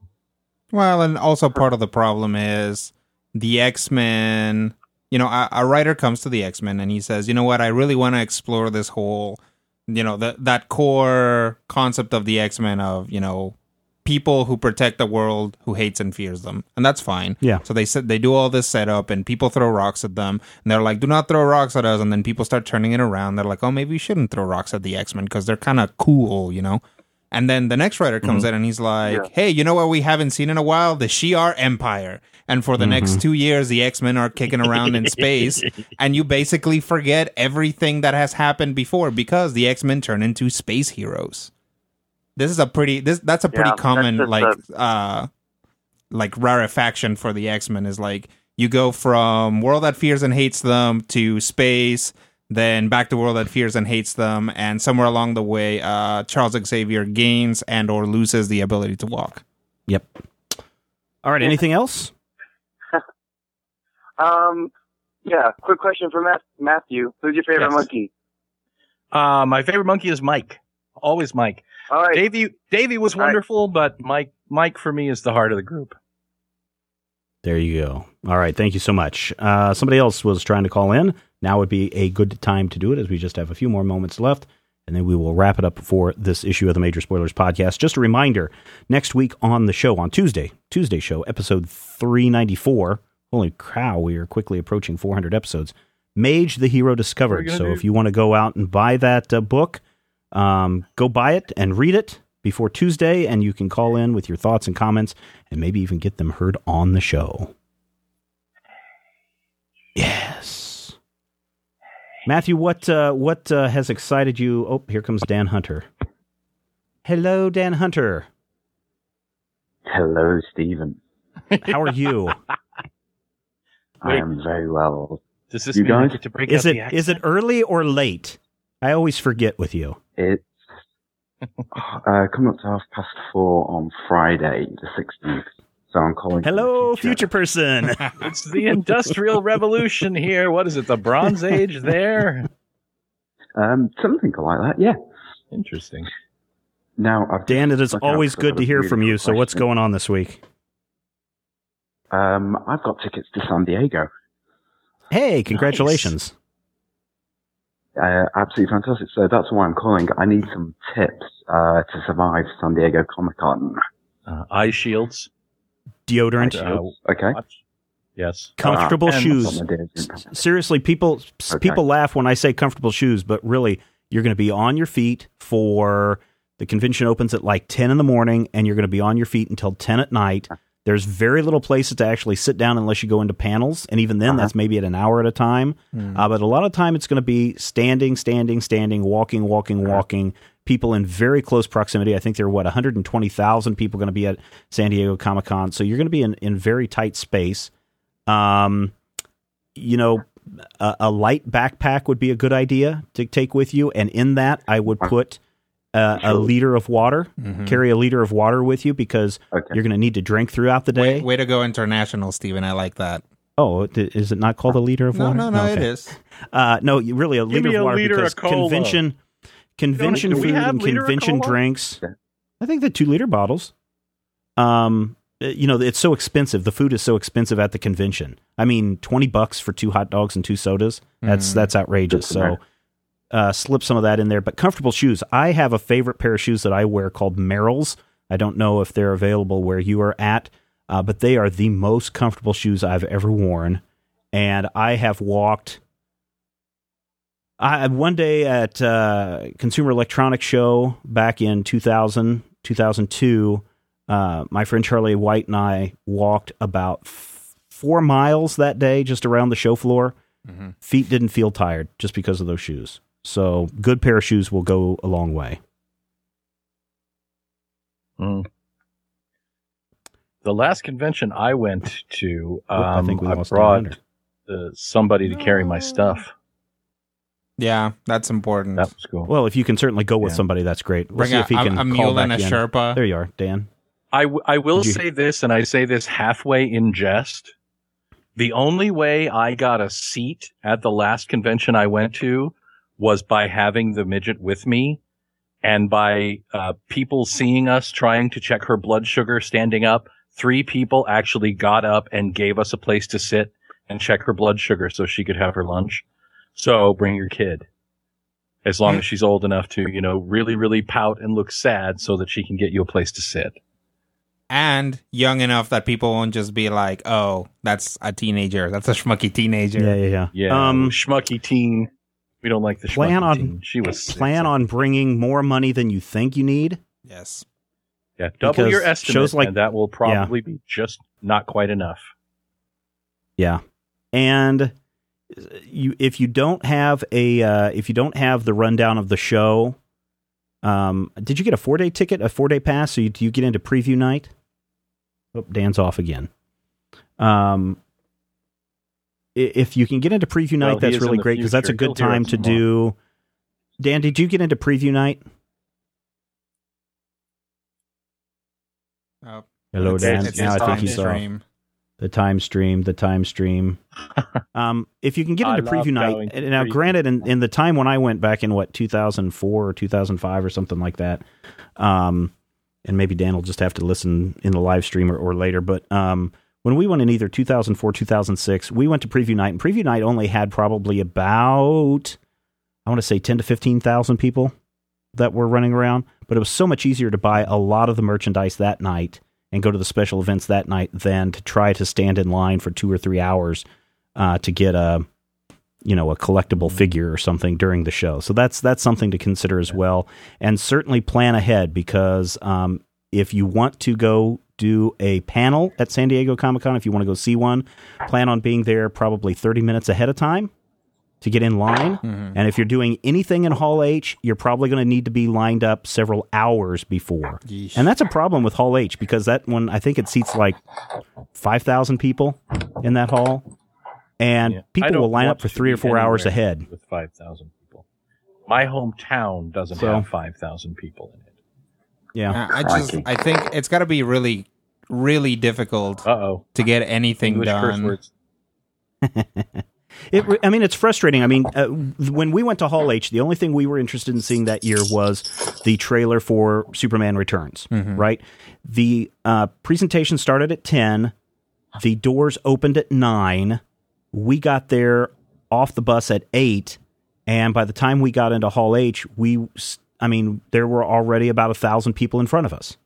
Well, and also part of the problem is the X Men. You know, a, a writer comes to the X Men and he says, "You know what? I really want to explore this whole, you know, that that core concept of the X Men of you know." People who protect the world who hates and fears them, and that's fine. Yeah. So they said they do all this setup, and people throw rocks at them, and they're like, "Do not throw rocks at us." And then people start turning it around. They're like, "Oh, maybe we shouldn't throw rocks at the X Men because they're kind of cool, you know." And then the next writer comes Mhm. in and he's like, Yeah. "Hey, you know what we haven't seen in a while? The Shi'ar Empire." And for the next Mhm. two years, the X Men are kicking around in space, and you basically forget everything that has happened before because the X Men turn into space heroes. This is a pretty this that's a pretty Yeah, common like a- uh like rarefaction for the X Men is like you go from world that fears and hates them to space, then back to world that fears and hates them, and somewhere along the way, uh, Charles Xavier gains and or loses the ability to walk. Yep. All right. Anything else? Um, yeah. Quick question for Matt, Matthew. Who's your favorite Yes. monkey? Uh, my favorite monkey is Mike. Always Mike. All right. Davey, Davey was All right. wonderful, but Mike, Mike for me is the heart of the group. There you go. All right. Thank you so much. Uh, somebody else was trying to call in. Now would be a good time to do it as we just have a few more moments left. And then we will wrap it up for this issue of the Major Spoilers podcast. Just a reminder next week on the show, on Tuesday, Tuesday show, episode 394. Holy cow, we are quickly approaching 400 episodes. Mage the Hero Discovered. So do? if you want to go out and buy that uh, book, um, go buy it and read it before Tuesday, and you can call in with your thoughts and comments and maybe even get them heard on the show. Yes. Matthew, what uh, what uh, has excited you? Oh, here comes Dan Hunter. Hello, Dan Hunter. Hello, Stephen. How are you? I am very well. Does this You mean I get to break Is out it the is it early or late? I always forget with you. It's uh, coming up to half past four on Friday, the 16th. So I'm calling. Hello, future person. It's the Industrial Revolution here. What is it? The Bronze Age there? Um, something like that, yeah. Interesting. Now, I've Dan, it is always good to hear from good you. So, what's going on this week? um, I've got tickets to San Diego. Hey, congratulations. Uh, absolutely fantastic. So that's why I'm calling. I need some tips uh, to survive San Diego Comic Con. Uh, eye shields. Deodorant, Uh, Okay. Yes. comfortable Uh, shoes. That's what my deodorant. Seriously, people Okay. people laugh when I say comfortable shoes, but really, you're going to be on your feet for the convention opens at like 10 in the morning, and you're going to be on your feet until 10 at night. There's very little places to actually sit down unless you go into panels, and even then, Uh-huh. that's maybe at an hour at a time. Uh, but a lot of time, it's going to be standing, standing, standing, walking, walking, walking. People in very close proximity. I think there are what 120,000 people going to be at San Diego Comic Con, so you're going to be in in very tight space. Um, you know, a, a light backpack would be a good idea to take with you, and in that, I would put uh, a Sure. liter of water. Mhm. Carry a liter of water with you because Okay. you're going to need to drink throughout the day. Way, way to go international, Stephen. I like that. Oh, th- is it not called a liter of No, water? no, no, it Okay. is. Uh, no, really a Give liter me of water liter because of cola. convention convention do we food and convention drinks. I think the two liter bottles. Um, uh, you know, it's so expensive. The food is so expensive at the convention. I mean, twenty bucks for two hot dogs and two sodas. That's Mm. that's outrageous. So, know. Uh, slip some of that in there. But comfortable shoes. I have a favorite pair of shoes that I wear called Merrells. I don't know if they're available where you are at, uh, but they are the most comfortable shoes I've ever worn. And I have walked. I one day at uh, Consumer Electronics Show back in 2000, 2002, uh, my friend Charlie White and I walked about f- four miles that day just around the show floor. Mhm. Feet didn't feel tired just because of those shoes. So, good pair of shoes will go a long way. Mm. The last convention I went to, Oop, I um, think we I, brought uh, somebody to carry my stuff. Yeah, that's important. That was cool. Well, if you can certainly go with Yeah. somebody, that's great. We'll Bring see a, if he can a call mule and a back in. Sherpa. There you are, Dan. I, w- I will you- say this, and I say this halfway in jest. The only way I got a seat at the last convention I went to was by having the midget with me and by uh, people seeing us trying to check her blood sugar standing up, three people actually got up and gave us a place to sit and check her blood sugar so she could have her lunch. So bring your kid. As long as she's old enough to, you know, really, really pout and look sad so that she can get you a place to sit. and young enough that people won't just be like, "Oh, that's a teenager. That's a schmucky teenager." Yeah, yeah, yeah. Yeah. Um, schmucky teen. We don't like the plan on teen. She was plan on bringing more money than you think you need. Yes. Yeah, double Because your estimate, shows like- and that will probably be just not quite enough. Yeah, and you if you don't have a uh, if you don't have the rundown of the show, um, did you get a four day ticket, a four day pass? So you, do you get into preview night? Oh, Dan's off again. Um, i- if you can get into preview night, Well, that's really great because that's a good He'll time to do. Dan, did you get into preview night? Oh, Hello, it's- Dan. it's now his I think time he's off. stream. The time stream, the time stream. um, if you can get into preview night, and now preview. granted, in, in the time when I went back in what 2004 or 2005 or something like that, um, and maybe Dan will just have to listen in the live stream or, or later, but um, when we went in either 2004, 2006, we went to preview night, and preview night only had probably about, I want to say 10 to 15,000 people that were running around, but it was so much easier to buy a lot of the merchandise that night and go to the special events that night than to try to stand in line for two or three hours uh, to get a you know a collectible figure or something during the show. So that's that's something to consider as well, and certainly plan ahead because um, if you want to go do a panel at San Diego Comic Con, if you want to go see one, plan on being there probably thirty minutes ahead of time to get in line. Mm-hmm. And if you're doing anything in Hall H, you're probably going to need to be lined up several hours before. And that's a problem with Hall H because that one, I think it seats like 5,000 people in that hall. And Yeah. People will line up for three or four hours ahead. with five thousand people. My hometown doesn't So- have five thousand people in it. Yeah. I just I think it's got to be really really difficult Uh-oh. to get anything English curse done. words. It, I mean, it's frustrating. I mean, uh, when we went to Hall H, the only thing we were interested in seeing that year was the trailer for Superman Returns, Mhm. right? The uh, presentation started at 10, the doors opened at 9. We got there off the bus at 8, and by the time we got into Hall H, we, s- I mean, there were already about a thousand people in front of us.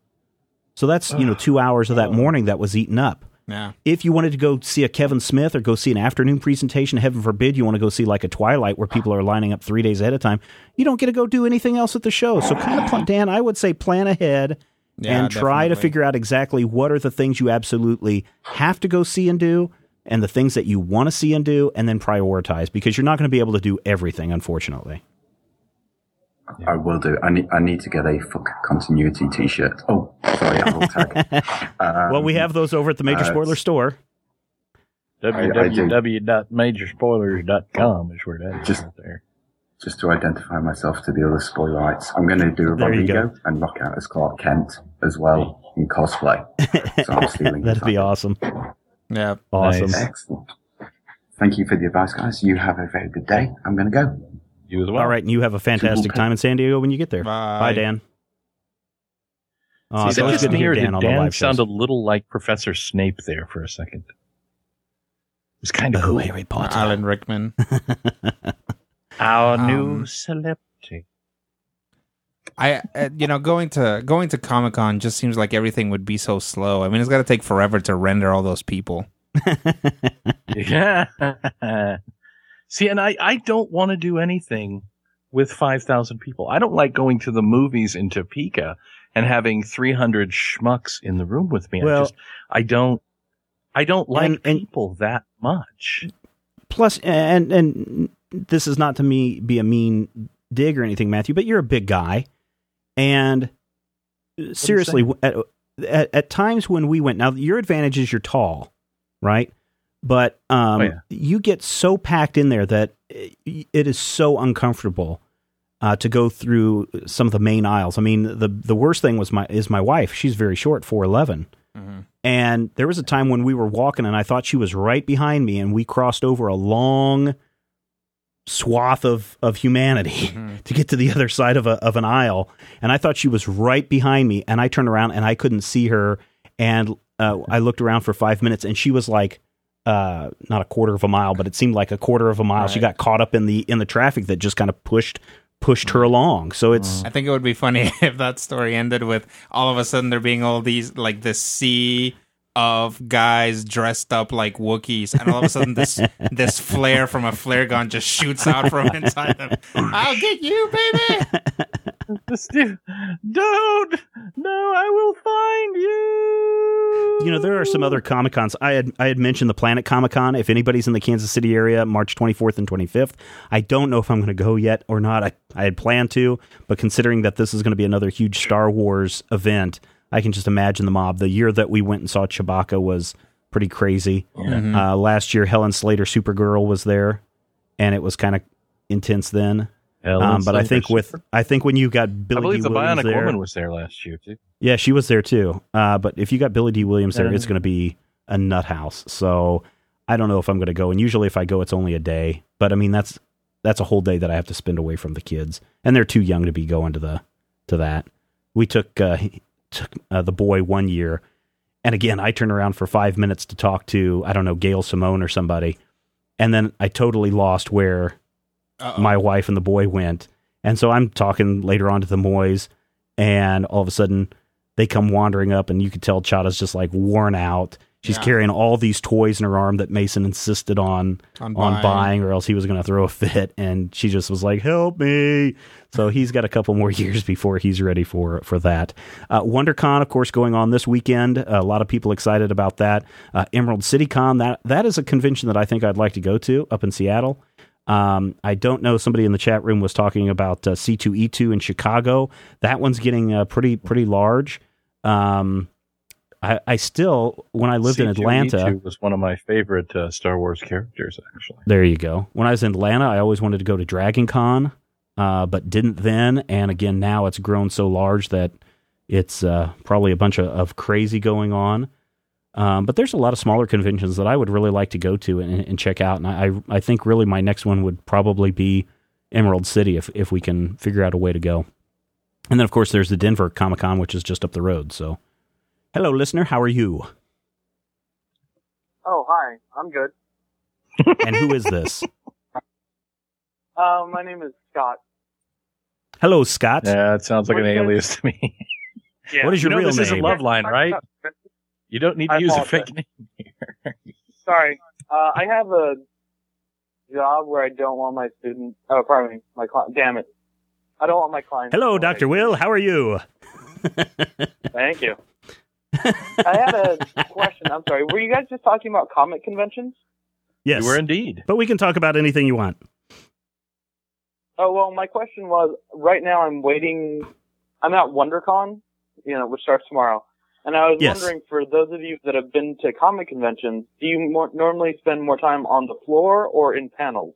So that's, you know, two hours of that oh. morning that was eaten up Yeah. if you wanted to go see a Kevin Smith or go see an afternoon presentation, heaven forbid you want to go see like a Twilight where people are lining up three days ahead of time, you don't get to go do anything else at the show. So kind of plan, Dan, I would say plan ahead Yeah, and try to figure out exactly what are the things you absolutely have to go see and do and the things that you want to see and do and then prioritize because you're not going to be able to do everything, unfortunately. I will do. I need. I need to get a fuck continuity T-shirt. Oh, sorry, a whole tag. Um, well, we have those over at the Major uh, Spoiler Store. www.majorspoilers.com is where that is Just- right there. just to identify myself to the other spoilerites. I'm going to do a There Rodrigo go. and rock out as Clark Kent as well in cosplay. So I'm stealing. That'd be awesome. Yeah. Awesome. Nice. Excellent. Thank you for the advice, guys. You have a very good day. I'm going to go. You as well. All right, and you have a fantastic time in San Diego when you get there. Bye. Bye, Dan. Oh, See, it's that always good to hear Dan on the Dan live shows. sounded a little like Professor Snape there for a second. It was kind of Oh, cool. Harry Potter. Alan Rickman. Our Um, new celebrity. I uh, you know going to going to Comic Con just seems like everything would be so slow. I mean, it's got to take forever to render all those people. Yeah. See, and I, I don't want to do anything with 5,000 people. I don't like going to the movies in Topeka and having 300 schmucks in the room with me. I just, I don't, I don't like And- and- people that much. Plus, and and this is not to me be a mean dig or anything, Matthew, but you're a big guy, and seriously, at, at at times when we went, now your advantage is you're tall, right? But um, Oh, yeah. you get so packed in there that it it is so uncomfortable uh, to go through some of the main aisles. I mean, the the worst thing was my is my wife. She's very short, four eleven. And there was a time when we were walking and I thought she was right behind me and we crossed over a long swath of, of humanity to get to the other side of, a, of an aisle. And I thought she was right behind me and I turned around and I couldn't see her. And uh, I looked around for five minutes, and she was like, uh, not a quarter of a mile, but it seemed like a quarter of a mile. She got caught up in the in the traffic that just kind of pushed pushed her along. So it's I think it would be funny if that story ended with all of a sudden there being all these like this sea of guys dressed up like Wookiees, and all of a sudden this this flare from a flare gun just shoots out from inside them. I'll get you, baby. This dude, don't, no, I will find you. you know there are some other comic cons. I had I had mentioned the Planet Comic Con. If anybody's in the Kansas City area, March 24th and 25th, I don't know if I'm going to go yet or not. I I had planned to, but considering that this is going to be another huge Star Wars event, I can just imagine the mob. The year that we went and saw Chewbacca was pretty crazy. Mhm. Uh, last year, Helen Slater Supergirl was there, and it was kind of intense then. Um, but I Slater think with I think when you got Billy I believe D. the Williams Bionic there, Woman was there last year too. yeah, she was there too. Uh, but if you got Billy Dee Williams there, Yeah. it's going to be a nut house. So I don't know if I'm going to go. And usually, if I go, it's only a day. But I mean, that's that's a whole day that I have to spend away from the kids, and they're too young to be going to the to that. We took uh, took uh, the boy one year, and again, I turned around for five minutes to talk to I don't know Gail Simone or somebody, and then I totally lost where my wife and the boy went. And so I'm talking later on to the Moys, and all of a sudden they come wandering up, and you could tell Chada's just like worn out. She's Yeah. carrying all these toys in her arm that Mason insisted on On on, buying. buying. or else he was going to throw a fit. And she just was like, "Help me!" So he's got a couple more years before he's ready for for that. Uh, WonderCon, of course, going on this weekend. a lot of people excited about that. Uh, Emerald City Con that that is a convention that I think I'd like to go to up in Seattle. Um, I don't know. Somebody in the chat room was talking about uh, C2E2 in Chicago. That one's getting uh, pretty pretty large. Um, I, I still, when I lived in Atlanta, C2E2 was one of my favorite uh, Star Wars characters. Actually, there you go. When I was in Atlanta, I always wanted to go to Dragon Con, uh, but didn't then. And again, now it's grown so large that it's uh, probably a bunch of, of crazy going on. Um, but there's a lot of smaller conventions that I would really like to go to and, and check out. And I, I think really my next one would probably be Emerald City if, if we can figure out a way to go. And then, of course, there's the Denver Comic Con, which is just up the road. So, hello, listener. How are you? Oh, hi. I'm good. And who is this? Uh, my name is Scott. Hello, Scott. yeah, it sounds like an What is- alias to me. Yeah. What is your you know, real this is a? Love Line, right? You don't need to I use a apologize. fake name. Here. Sorry. Uh, I have a job where I don't want my student. Oh, pardon me. My client. Damn it. I don't want my client. Hello, Dr. Will. How are you? Thank you. I had a question. I'm sorry. Were you guys just talking about comic conventions? Yes. we were indeed. But we can talk about anything you want. Oh well, my question was. Right now, I'm waiting. I'm at WonderCon, you know, which starts tomorrow, and I was Yes. wondering for those of you that have been to comic conventions, do you more, normally spend more time on the floor or in panels?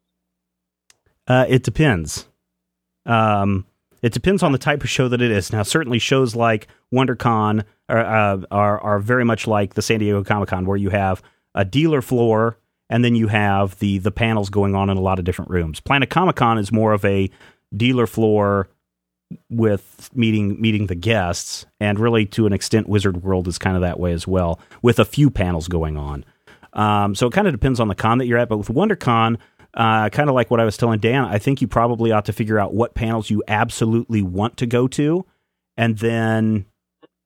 Uh, it depends. Um, it depends on the type of show that it is. Now, certainly shows like WonderCon are, uh, are are very much like the San Diego Comic Con, where you have a dealer floor and then you have the the panels going on in a lot of different rooms. Planet Comic Con is more of a dealer floor with meeting meeting the guests, and really to an extent, Wizard World is kind of that way as well, with a few panels going on. Um, so it kind of depends on the con that you're at. But with WonderCon, uh, kind of like what I was telling Dan, I think you probably ought to figure out what panels you absolutely want to go to, and then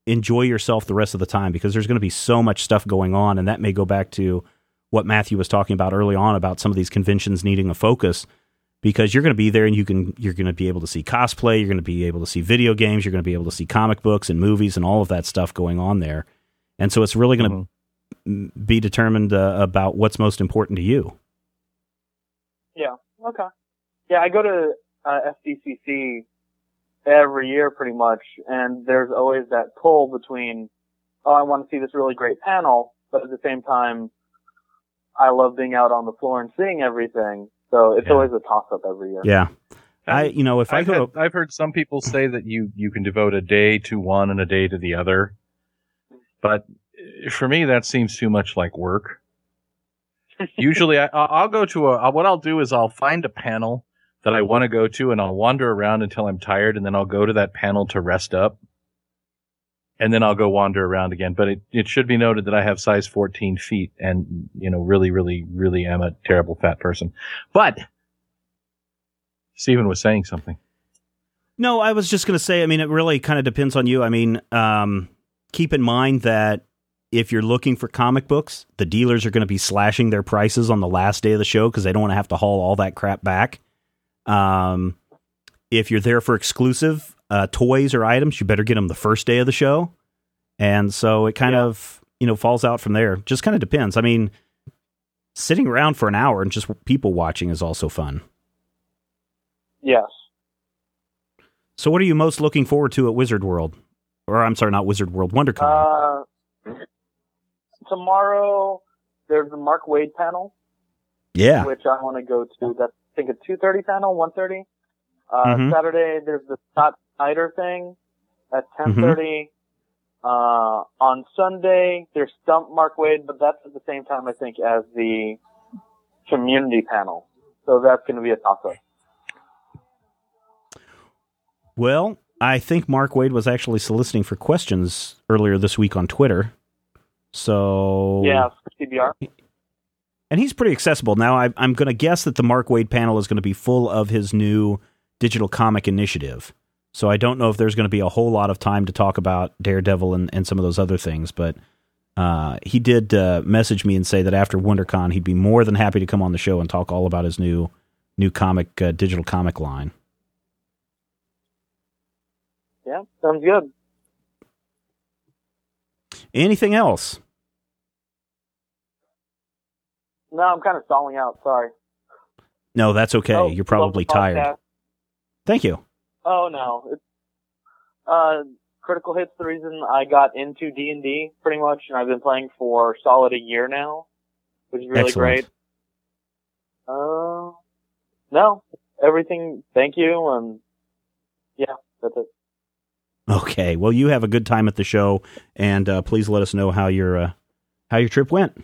enjoy yourself the rest of the time because there's going to be so much stuff going on, and that may go back to what Matthew was talking about early on about some of these conventions needing a focus because you're going to be there and you can you're going to be able to see cosplay, you're going to be able to see video games, you're going to be able to see comic books and movies and all of that stuff going on there. And so it's really going to be determined uh, about what's most important to you. Yeah. Okay. Yeah, I go to uh, SDCC every year pretty much, and there's always that pull between, oh, I want to see this really great panel, but at the same time, I love being out on the floor and seeing everything. So it's Yeah. always a toss up every year. Yeah. I you know if I I've, go had- I've heard some people say that you you can devote a day to one and a day to the other, but for me that seems too much like work. Usually, I, I'll I'll go to a. What I'll do is I'll find a panel that I want to go to, and I'll wander around until I'm tired, and then I'll go to that panel to rest up. and then I'll go wander around again. But it, it should be noted that I have size 14 feet and, you know, really, really, really am a terrible fat person. But Stephen was saying something. No, I was just going to say, I mean, it really kind of depends on you. I mean, um, keep in mind that if you're looking for comic books, the dealers are going to be slashing their prices on the last day of the show because they don't want to have to haul all that crap back. Um, if you're there for exclusive uh, toys or items, you better get them the first day of the show. And so it kind of, you know, falls out from there. Just kind of depends. I mean, sitting around for an hour and just people watching is also fun. Yes. So, what are you most looking forward to at Wizard World? Or I'm sorry, not Wizard World, WonderCon. Uh, tomorrow there's the Mark Waid panel, yeah. which I want to go to. That's think a two thirty panel, one thirty. Uh, Mhm. Saturday there's the Scott Snyder thing at ten thirty. Uh, on Sunday there's Stump Mark Waid, but that's at the same time I think as the community panel. So that's going to be a toss up. Well, I think Mark Waid was actually soliciting for questions earlier this week on Twitter. So Yeah, CBR. And he's pretty accessible now. I, I'm going to guess that the Mark Waid panel is going to be full of his new digital comic initiative. So I don't know if there's going to be a whole lot of time to talk about Daredevil and, and some of those other things, but uh, he did uh, message me and say that after WonderCon he'd be more than happy to come on the show and talk all about his new new comic uh, digital comic line. Yeah, sounds good. Anything else? No, I'm kind of stalling out. Sorry. No, that's okay. Oh, You're probably tired. Thank you. Oh no, it's uh, Critical Hits. The reason I got into D and D pretty much, and I've been playing for solid a year now, which is really Excellent. great. Uh, no, everything. Thank you, and yeah, that's it. Okay. Well, you have a good time at the show, and uh, please let us know how your uh, how your trip went.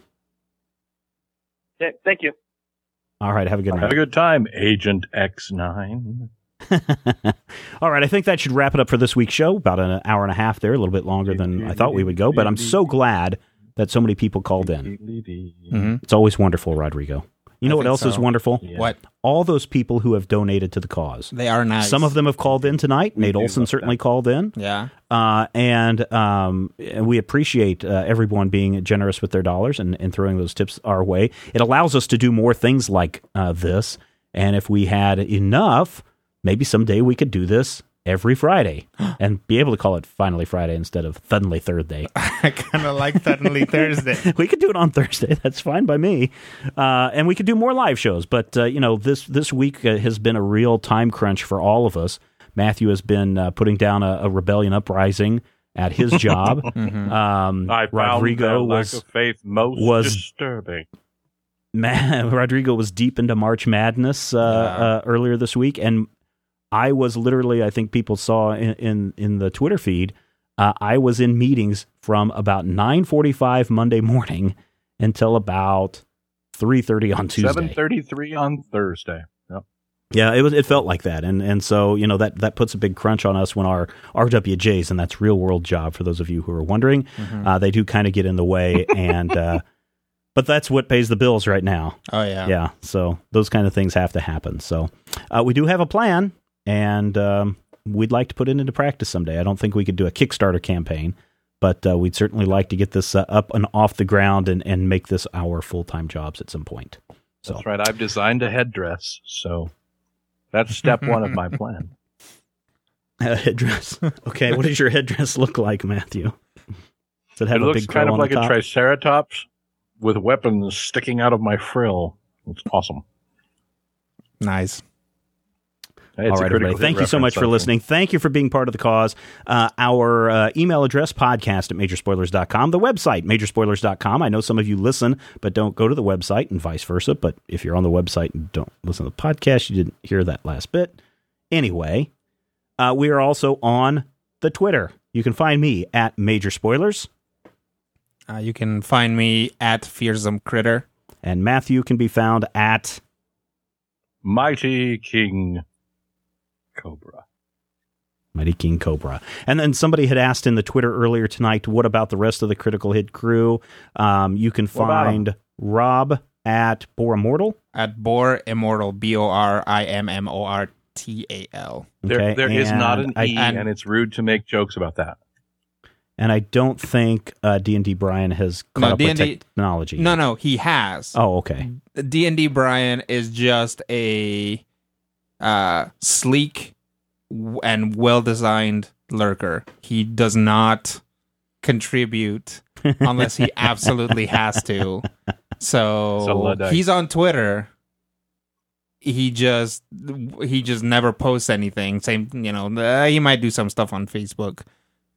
Yeah, thank you. All right. Have a good night. Have a good time, Agent X9. All right. I think that should wrap it up for this week's show. About an hour and a half there, a little bit longer than I thought we would go, but I'm so glad that so many people called in. Mhm. It's always wonderful, Rodrigo. You know I what think else is so. wonderful? What? All those people who have donated to the cause. They are nice. Some of them have called in tonight. Nate Olson certainly called in. Yeah. Uh, and um, we appreciate uh, everyone being generous with their dollars and, and throwing those tips our way. It allows us to do more things like uh, this. And if we had enough, maybe someday we could do this every Friday and be able to call it Finally Friday instead of Suddenly Thursday. I kind of like Suddenly Thursday. we could do it on Thursday. That's fine by me. Uh, and we could do more live shows. But uh, you know, this this week uh, has been a real time crunch for all of us. Matthew has been uh, putting down a, a rebellion uprising at his job. Mhm. um, I found Rodrigo lack was of faith most was- disturbing. Ma- Rodrigo was deep into March Madness uh, uh, earlier this week, and I was literally, I think people saw in in, in the Twitter feed, uh, I was in meetings from about nine forty five Monday morning until about three thirty on Tuesday. Seven thirty-three on Thursday. Yep. Yeah, it was. It felt like that, and and so you know that that puts a big crunch on us when our RWJs, and that's real world job for those of you who are wondering. Mhm. Uh, they do kind of get in the way, and uh, but that's what pays the bills right now. Oh yeah. Yeah, so those kind of things have to happen. So uh, we do have a plan, and um, we'd like to put it into practice someday. I don't think we could do a Kickstarter campaign, but uh, we'd certainly like to get this uh, up and off the ground and, and make this our full time jobs at some point. So That's right. I've designed a headdress, so that's step one of my plan. a headdress. Okay, what does your headdress look like, Matthew? Does it have it a looks big kind of like a top? triceratops with weapons sticking out of my frill. It's awesome. Nice. Hey, it's All a right, critical everybody. Thank you so much for I listening. Thank you for being part of the cause. Uh, our uh, email address, podcast at majorspoilers.com. The website, majorspoilers.com. I know some of you listen, but don't go to the website and vice versa. But if you're on the website and don't listen to the podcast, you didn't hear that last bit. Anyway, uh, we are also on the Twitter. You can find me at Major Spoilers, Uh, you can find me at Fearsome Critter. and Matthew can be found at Mighty King Cobra. Mighty King Cobra. And then somebody had asked in the Twitter earlier tonight, what about the rest of the Critical Hit crew? Um, you can What about 'em? find Rob at Bor Immortal. At Bor Immortal, B O R I M M O R T A L. There, there is not an and E, I- and, it's rude to make jokes about that. And I don't think uh, D&D Brian has caught No, up with D&D technology. No, no, he has. Oh, okay. D and D Brian is just a uh, sleek and well designed lurker. He does not contribute unless he absolutely has to. So he's on Twitter. He just he just never posts anything. Same, you know, uh, he might do some stuff on Facebook,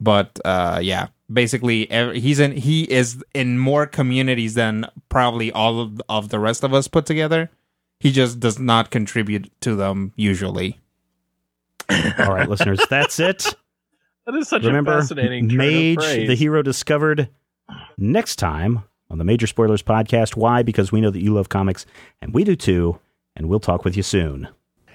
but uh, yeah, basically ev- he's in he is in more communities than probably all of, of the rest of us put together. He just does not contribute to them usually. All right, listeners, that's it. That is such Remember, a fascinating Mage, the hero discovered next time on the Major Spoilers podcast. Why? Because we know that you love comics, and we do too, and we'll talk with you soon.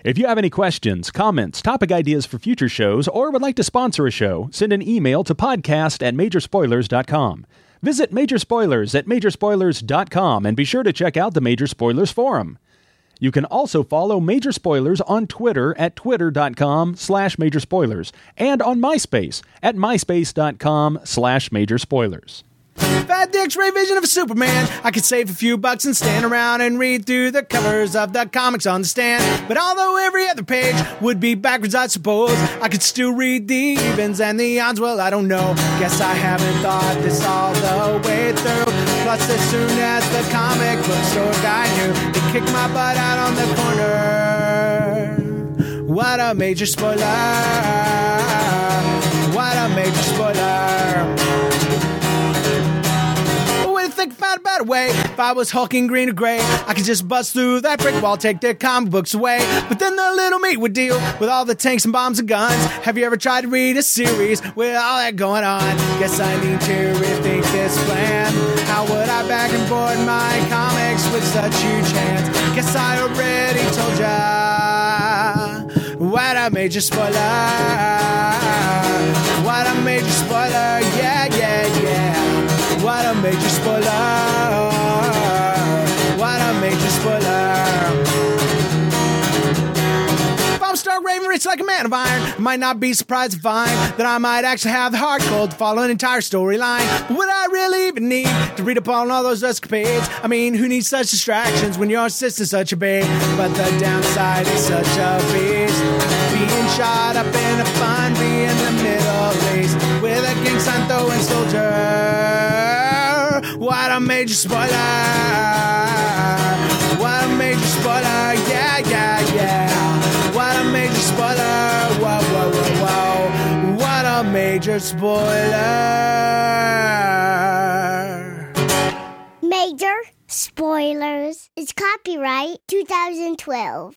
If you have any questions, comments, topic ideas for future shows, or would like to sponsor a show, send an email to podcast at majorspoilers.com. Visit Major Spoilers at majorspoilers.com and be sure to check out the Major Spoilers Forum. You can also follow Major Spoilers on Twitter at twitter.com slash major spoilers and on MySpace at myspace.com slash major spoilers. The X-ray vision of Superman, I could save a few bucks and stand around and read through the covers of the comics on the stand. But although every other page would be backwards, I suppose I could still read the evens and the odds. Well, I don't know. Guess I haven't thought this all the way through. Plus, as soon as the comic book store guy knew, he kicked my butt out on the corner. What a major spoiler! What a major spoiler! Think about a better way? If I was hulking green or gray, I could just bust through that brick wall, take their comic books away. But then the little meat would deal with all the tanks and bombs and guns. Have you ever tried to read a series with all that going on? Guess I need to rethink this plan. How would I back and board my comics with such huge hands? Guess I already told ya. What a major spoiler! What a major spoiler! Yeah, yeah, yeah. What a major spoiler! If I'm rich like a man of iron, might not be surprised to find that I might actually have the heart cold to follow an entire storyline. But would I really even need to read upon all those escapades? I mean, who needs such distractions when your sister's such a babe? But the downside is such a beast. Being shot up in a fun be in the Middle East with a gang sign throwing soldier. What a major spoiler! Major spoiler! Major spoilers is copyright 2012.